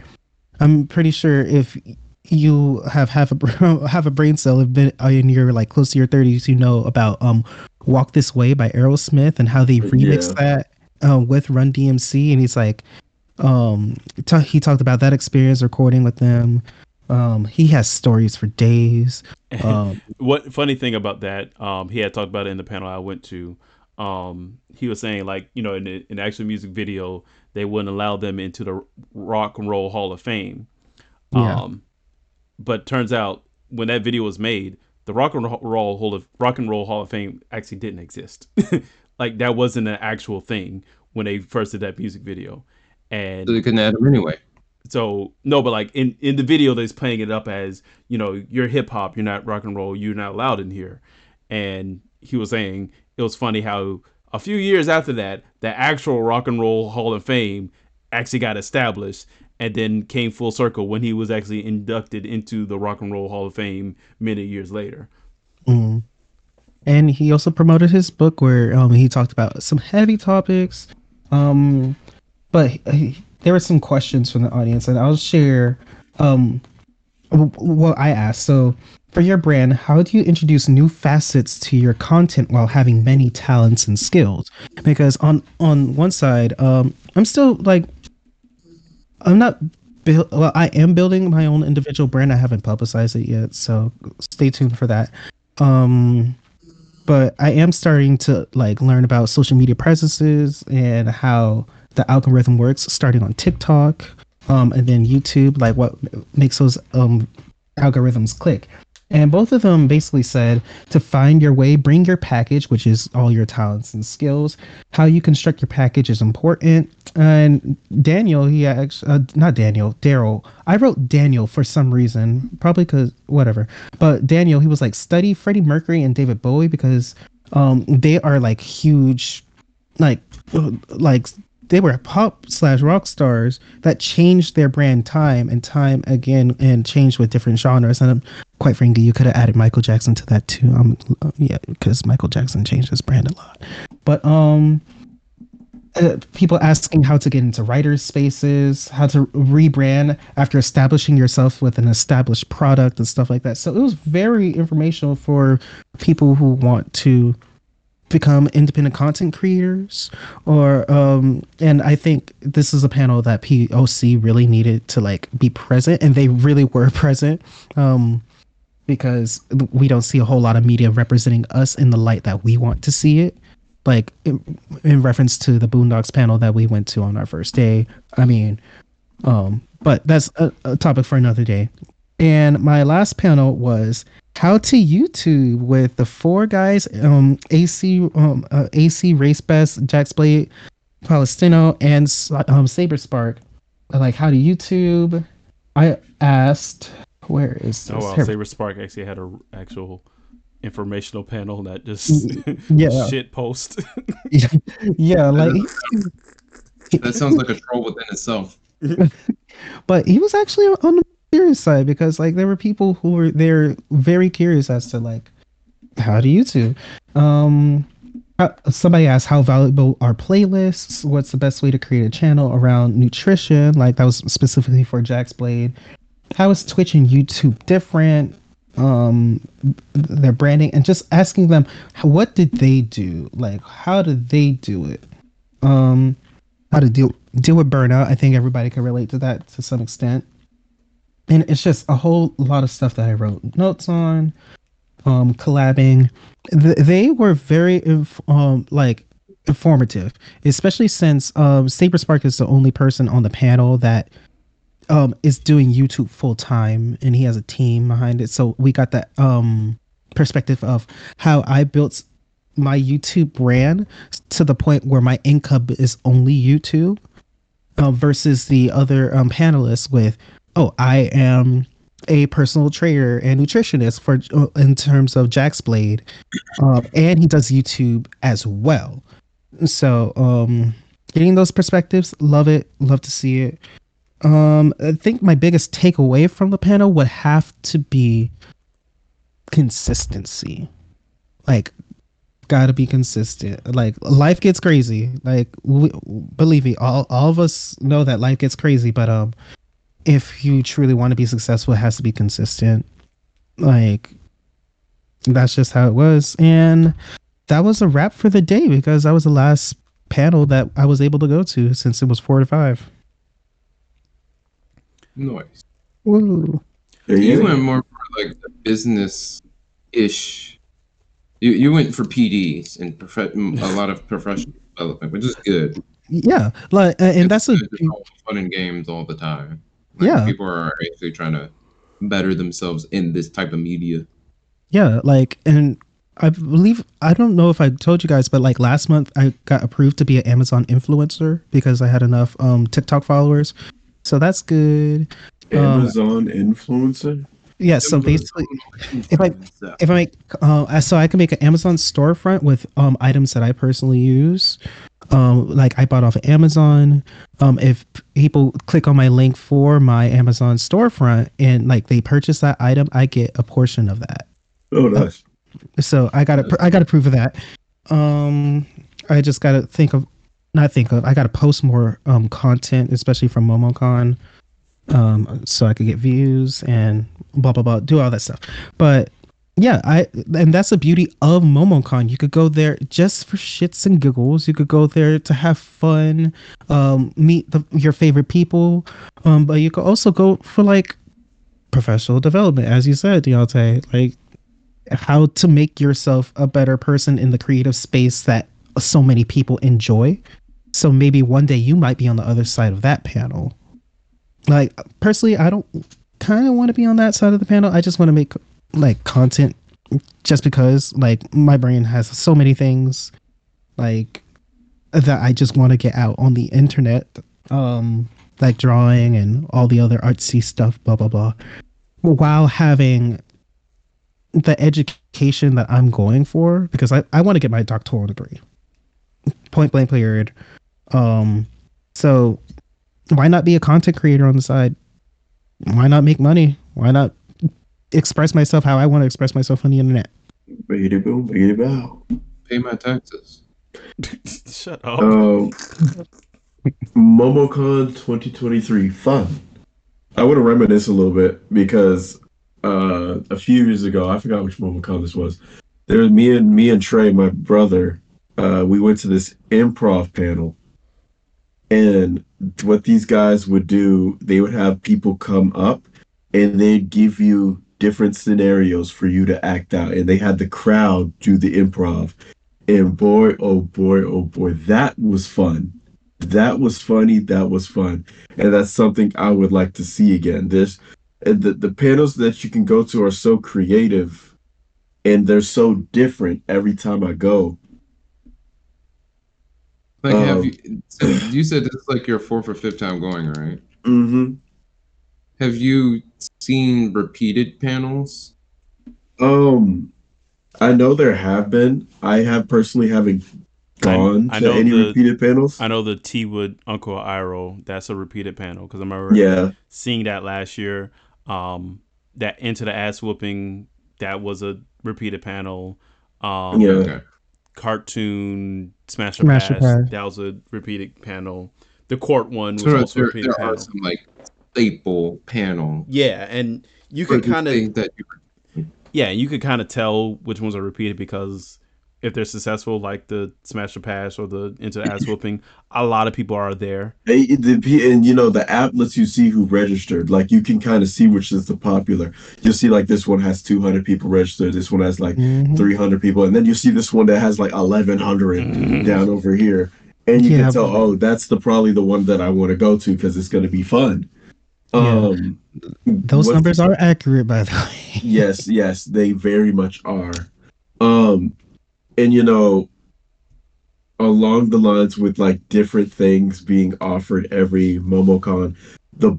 I'm pretty sure if you have half a <laughs> have a brain cell have been in your like close to your 30s you know about um Walk This Way by Aerosmith and how they remixed that uh, with Run DMC and he's like um ta he talked about that experience recording with them. Um he has stories for days. <laughs> Um what funny thing about that um he had talked about it in the panel i went to. Um he was saying like you know in the, in the actual music video they wouldn't allow them into the rock and roll hall of fame Yeah. um but turns out when that video was made the rock and roll hall of rock and roll hall of fame actually didn't exist <laughs> like that wasn't an actual thing when they first did that music video and So they couldn't add them anyway. so no, but like in in the video, they're playing it up as you know you're hip hop, you're not rock and roll, you're not allowed in here. And he was saying it was funny how a few years after that, the actual Rock and Roll Hall of Fame actually got established, and then came full circle when he was actually inducted into the Rock and Roll Hall of Fame many years later. mm. and he also promoted his book where um he talked about some heavy topics um but he, there were some questions from the audience and I'll share um what I asked so for your brand how do you introduce new facets to your content while having many talents and skills because on on one side um I'm still like I'm not. Well, I am building my own individual brand. I haven't publicized it yet, so stay tuned for that. Um, but I am starting to like learn about social media presences and how the algorithm works, starting on TikTok, um, and then YouTube. Like what makes those um algorithms click. And both of them basically said to find your way, bring your package, which is all your talents and skills. How you construct your package is important. And Daniel, he actually, uh, not Daniel, Darryl. I wrote Daniel for some reason, probably because whatever. But Daniel, he was like, study Freddie Mercury and David Bowie because um, they are like huge, like, like they were pop slash rock stars that changed their brand time and time again and changed with different genres. And um, quite frankly, you could have added Michael Jackson to that too. Um, yeah, because Michael Jackson changed his brand a lot. But um, uh, people asking how to get into writers' spaces, how to rebrand after establishing yourself with an established product and stuff like that. So it was very informational for people who want to become independent content creators or um and i think this is a panel that poc really needed to like be present and they really <laughs> were present um because we don't see a whole lot of media representing us in the light that we want to see it. Like in, in reference to the boondocks panel that we went to on our first day i mean um but that's a, a topic for another day. And my last panel was how to YouTube with the four guys, um, AC, um, uh, AC Race Best, Jax Blade, Palestino, and um, Saber Spark. Like how to YouTube. I asked, where is Oh this? wow, Here- Saber Spark actually had a r- actual informational panel that just <laughs> yeah. shit post. <laughs> <laughs> yeah, like, That sounds like a troll within itself. but he was actually on the serious side because like there were people who were there very curious as to like how to YouTube. Um, uh, somebody asked how valuable are playlists? What's the best way to create a channel around nutrition? Like that was specifically for Jax Blade. How is Twitch and YouTube different? Um, their branding and just asking them what did they do? Like how did they do it? Um, how to deal deal with burnout. I think everybody can relate to that to some extent. And it's just a whole lot of stuff that I wrote notes on um collabing. Th- they were very inf- um like informative especially since um saber spark is the only person on the panel that um is doing youtube full time and he has a team behind it. So we got that um perspective of how i built my youtube brand to the point where my income is only youtube um, versus the other um panelists with oh i am a personal trainer and nutritionist for uh, in terms of Jax Blade, um, and he does YouTube as well. So, um, getting those perspectives, love it, love to see it. Um, I think my biggest takeaway from the panel would have to be consistency. Like, gotta be consistent. Like, life gets crazy. Like, we, believe me, all all of us know that life gets crazy, but um if you truly want to be successful, it has to be consistent. Like that's just how it was. And that was a wrap for the day because that was the last panel that I was able to go to since it was four to five. Nice. Woo. There You you went more for like the business ish. You you went for PDs and prof- a lot of professional development, which is good. Yeah, like uh, and that's a It's just all fun and games all the time. Like, Yeah. people are actually trying to better themselves in this type of media. yeah, like and I believe I don't know if I told you guys, but like last month I got approved to be an Amazon influencer because I had enough um TikTok followers. So that's good. Um, Amazon influencer. Yeah, so basically if I if I make uh so I can make an Amazon storefront with um items that I personally use. Um like I bought off of Amazon. Um if people click on my link for my Amazon storefront and like they purchase that item, I get a portion of that. Oh, nice. So I got to I got to prove of that. Um I just got to think of not think of I got to post more um content especially from MomoCon um so I could get views and blah blah blah do all that stuff. But yeah, I and that's the beauty of MomoCon. You could go there just for shits and giggles. You could go there to have fun, um, meet the, your favorite people, um, but you could also go for like professional development, as you said, DeYante. Like how to make yourself a better person in the creative space that so many people enjoy. So maybe one day you might be on the other side of that panel. Like personally, I don't kind of want to be on that side of the panel. I just want to make like content just because like my brain has so many things like that I just want to get out on the internet. Um like drawing and all the other artsy stuff, blah blah blah. While having the education that I'm going for, because I, I want to get my doctoral degree. Point blank period. Um so why not be a content creator on the side? Why not make money? Why not express myself how I want to express myself on the internet? Baby boo, baby bow. Pay my taxes. <laughs> Shut up. Um, MomoCon 2023, fun. I want to reminisce a little bit because uh, a few years ago, I forgot which MomoCon this was. There was me and me and Trey, my brother. Uh, we went to this improv panel, and what these guys would do, they would have people come up, and they'd give you different scenarios for you to act out, and they had the crowd do the improv. And boy, oh boy, oh boy, that was fun. That was funny. That was fun, and that's something I would like to see again. This the the panels that you can go to are so creative, and they're so different every time I go. Like, have Um, you? So you said this is like your fourth or fifth time going, right? Mm-hmm. Have you seen repeated panels? Um, I know there have been. I have personally haven't gone I to know any the- repeated panels. I know the T Wood Uncle Iroh. That's a repeated panel because I remember yeah, seeing that last year. Um, that into the ass whooping that was a repeated panel. Um, Yeah. Okay. cartoon Smash Smash Pass, Pass. that was a repeated panel. The court one was So also a there, repeated there panel. are some like staple panel. Yeah, and you could kind of that you yeah, you could kind of tell which ones are repeated because if they're successful, like the Smash the Pass or the Into the Ass Whooping, a lot of people are there. Hey, the and you know the app lets you see who registered. Like you can kind of see which is the popular. You'll see like this one has 200 people registered. This one has like Mhm. 300 people, and then you see this one that has like 1100 down over here, and you Yeah, can tell, but- oh, that's the probably the one that I want to go to because it's going to be fun. Yeah. Um, Those what's- numbers are accurate, by the way. yes, yes, they very much are. Um, and you know, along the lines with like different things being offered every MomoCon, the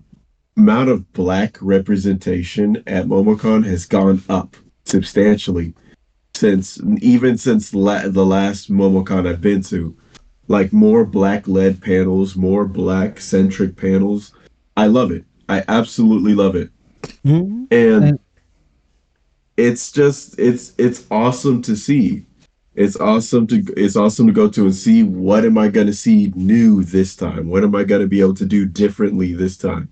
amount of black representation at MomoCon has gone up substantially since even since la- the last MomoCon I've been to. Like more black led panels, more black centric panels. I love it. I absolutely love it Mhm. and And- it's just it's it's awesome to see it's awesome to it's awesome to go to and see what am i going to see new this time? What am i going to be able to do differently this time?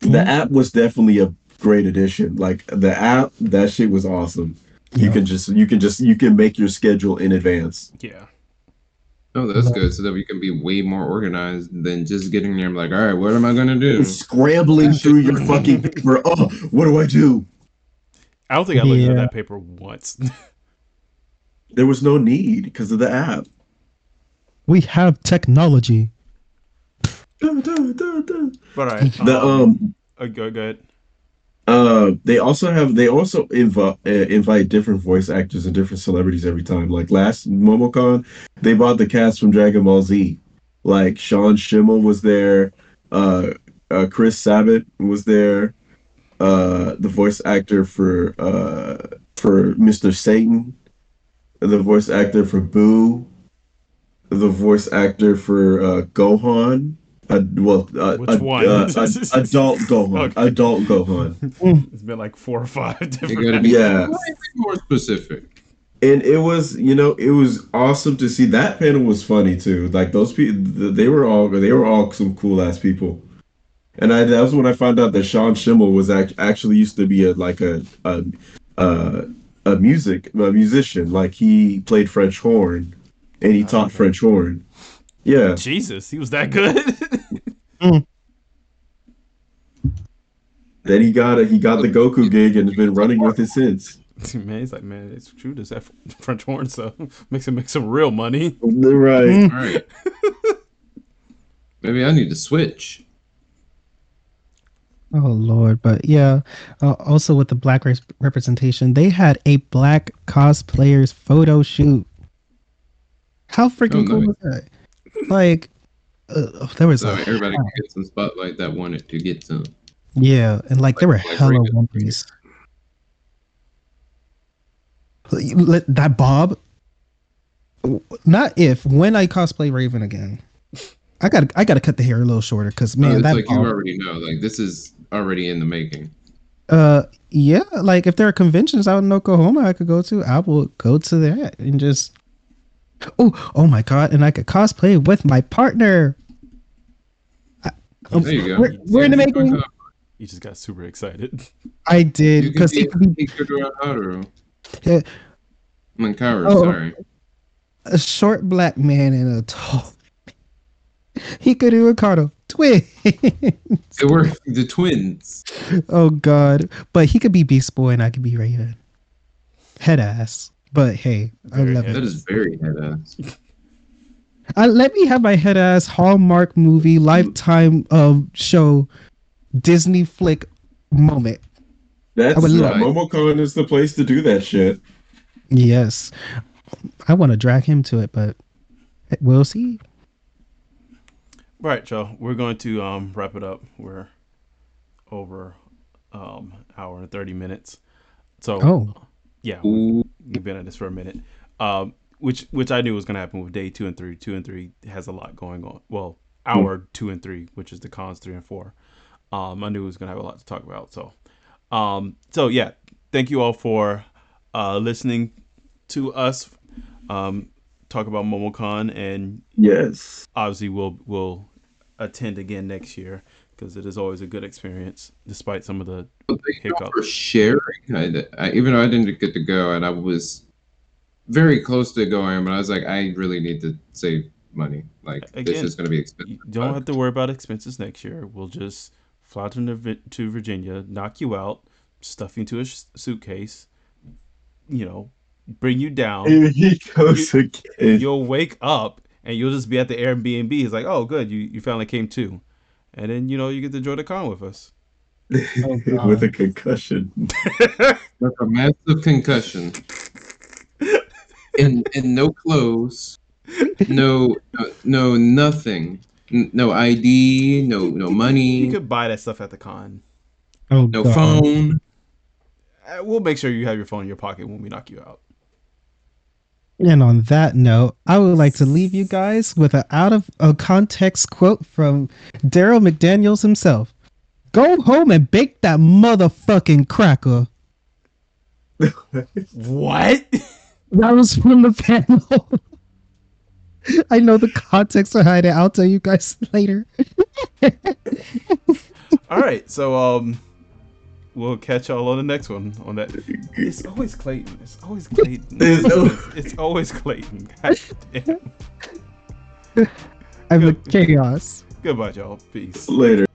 The app was definitely a great addition. Like the app that shit was awesome. You can just you can just you can make your schedule in advance. Yeah. Oh, that's good. So that we can be way more organized than just getting there and be like, all right, what am I gonna do? and scrambling through your fucking paper. Oh what do i do? I don't think I looked at that paper once. <laughs> there was no need because of the app We have technology. All right. the um uh, go, go ahead. Uh, they also have they also inv- uh, invite different voice actors and different celebrities every time. Like last MomoCon, they bought the cast from Dragon Ball Z. Like Sean Schemmel was there, uh, uh Chris Sabat was there, uh, the voice actor for uh for Mr. Satan, the voice actor for Buu, the voice actor for uh, Gohan. Uh, well, uh, Which uh, one? uh, ad- <laughs> adult Gohan. Okay. Adult Gohan. It's been like four or five You <laughs> different. be Yeah. more specific. and it was you know it was awesome to see that panel was funny too like those people they were all they were all some cool ass people and i that was when i found out that sean schemmel was act, actually used to be a like a a a, a music a musician like he played french horn and he taught okay. french horn yeah Jesus, he was that good. then he got a, he got the goku gig and has been running with it since <laughs> man, he's like, man, it's true. Does that French horn so <laughs> makes him make some real money? right Mm. All right. Maybe I need to switch. Oh Lord, but yeah. Uh, also with the black race representation, they had a black cosplayers photo shoot. How freaking Oh, cool was that? Like, uh, there was So a everybody can get some spotlight that wanted to get some. yeah, and like there were Like hella. One Piece. That Bob. Not if when I cosplay Raven again. I got I got to cut the hair a little shorter because Man, it's that like Bob, you already know. Like this is already in the making. Uh, yeah, like if there are conventions out in Oklahoma I could go to, I will go to that and just. Oh, oh my god! And I could cosplay with my partner. I- There you go. We're, we're in the making. You just got super excited. <laughs> I did because be he could be Hikaru Haru. Yeah. Mankaru, Oh. sorry. a short black man and a tall. <laughs> He could do Ricardo twin. They were the twins. oh god! But he could be Beast Boy and I could be Raven. Head ass. But hey, I love head it. That is very head ass. Uh, let me have my head ass Hallmark movie lifetime um show Disney flick moment. That's I would love- MomoCon is the place to do that shit. Yes. I want to drag him to it, but we'll see. Right, y'all. We're going to um, wrap it up. We're over um hour and thirty minutes. So Oh. yeah, Ooh, we've been at this for a minute. Um, which which I knew was going to happen with day two and three. Two and three has a lot going on. Well, hour two and three, which is the cons three and four. Um, I knew it was going to have a lot to talk about. So, um, so yeah, thank you all for uh listening to us um talk about MomoCon and Yes. obviously we'll we'll attend again next year because it is always a good experience despite some of the Well, thank you for sharing. I, I, even though I didn't get to go, and I was very close to going, but I was like, I really need to save money. Like this Again, is going to be expensive. you don't have to worry about expenses next year we'll just fly to, to virginia knock you out stuff you into a sh- suitcase you know bring you down Here he goes again. you'll wake up and you'll just be at the airbnb He's like oh good you, you finally came too. and then you know you get to enjoy the con with us <laughs> With a concussion. <laughs> With a massive concussion, and and no clothes, no no, no nothing, no ID, no no money. you could buy that stuff at the con Oh, no God. phone. Uh, we'll make sure you have your phone in your pocket when we knock you out And on that note, I would like to leave you guys with an out of a context quote from Darryl McDaniels himself. Go home and bake that motherfucking cracker. <laughs> what That was from the panel. I know the context behind it. I'll tell you guys <laughs> later. All right, so um, we'll catch y'all on the next one. On that, it's always Clayton. It's always Clayton. It's al- it's always Clayton. God damn. I'm the chaos. Goodbye, y'all. Peace. Later.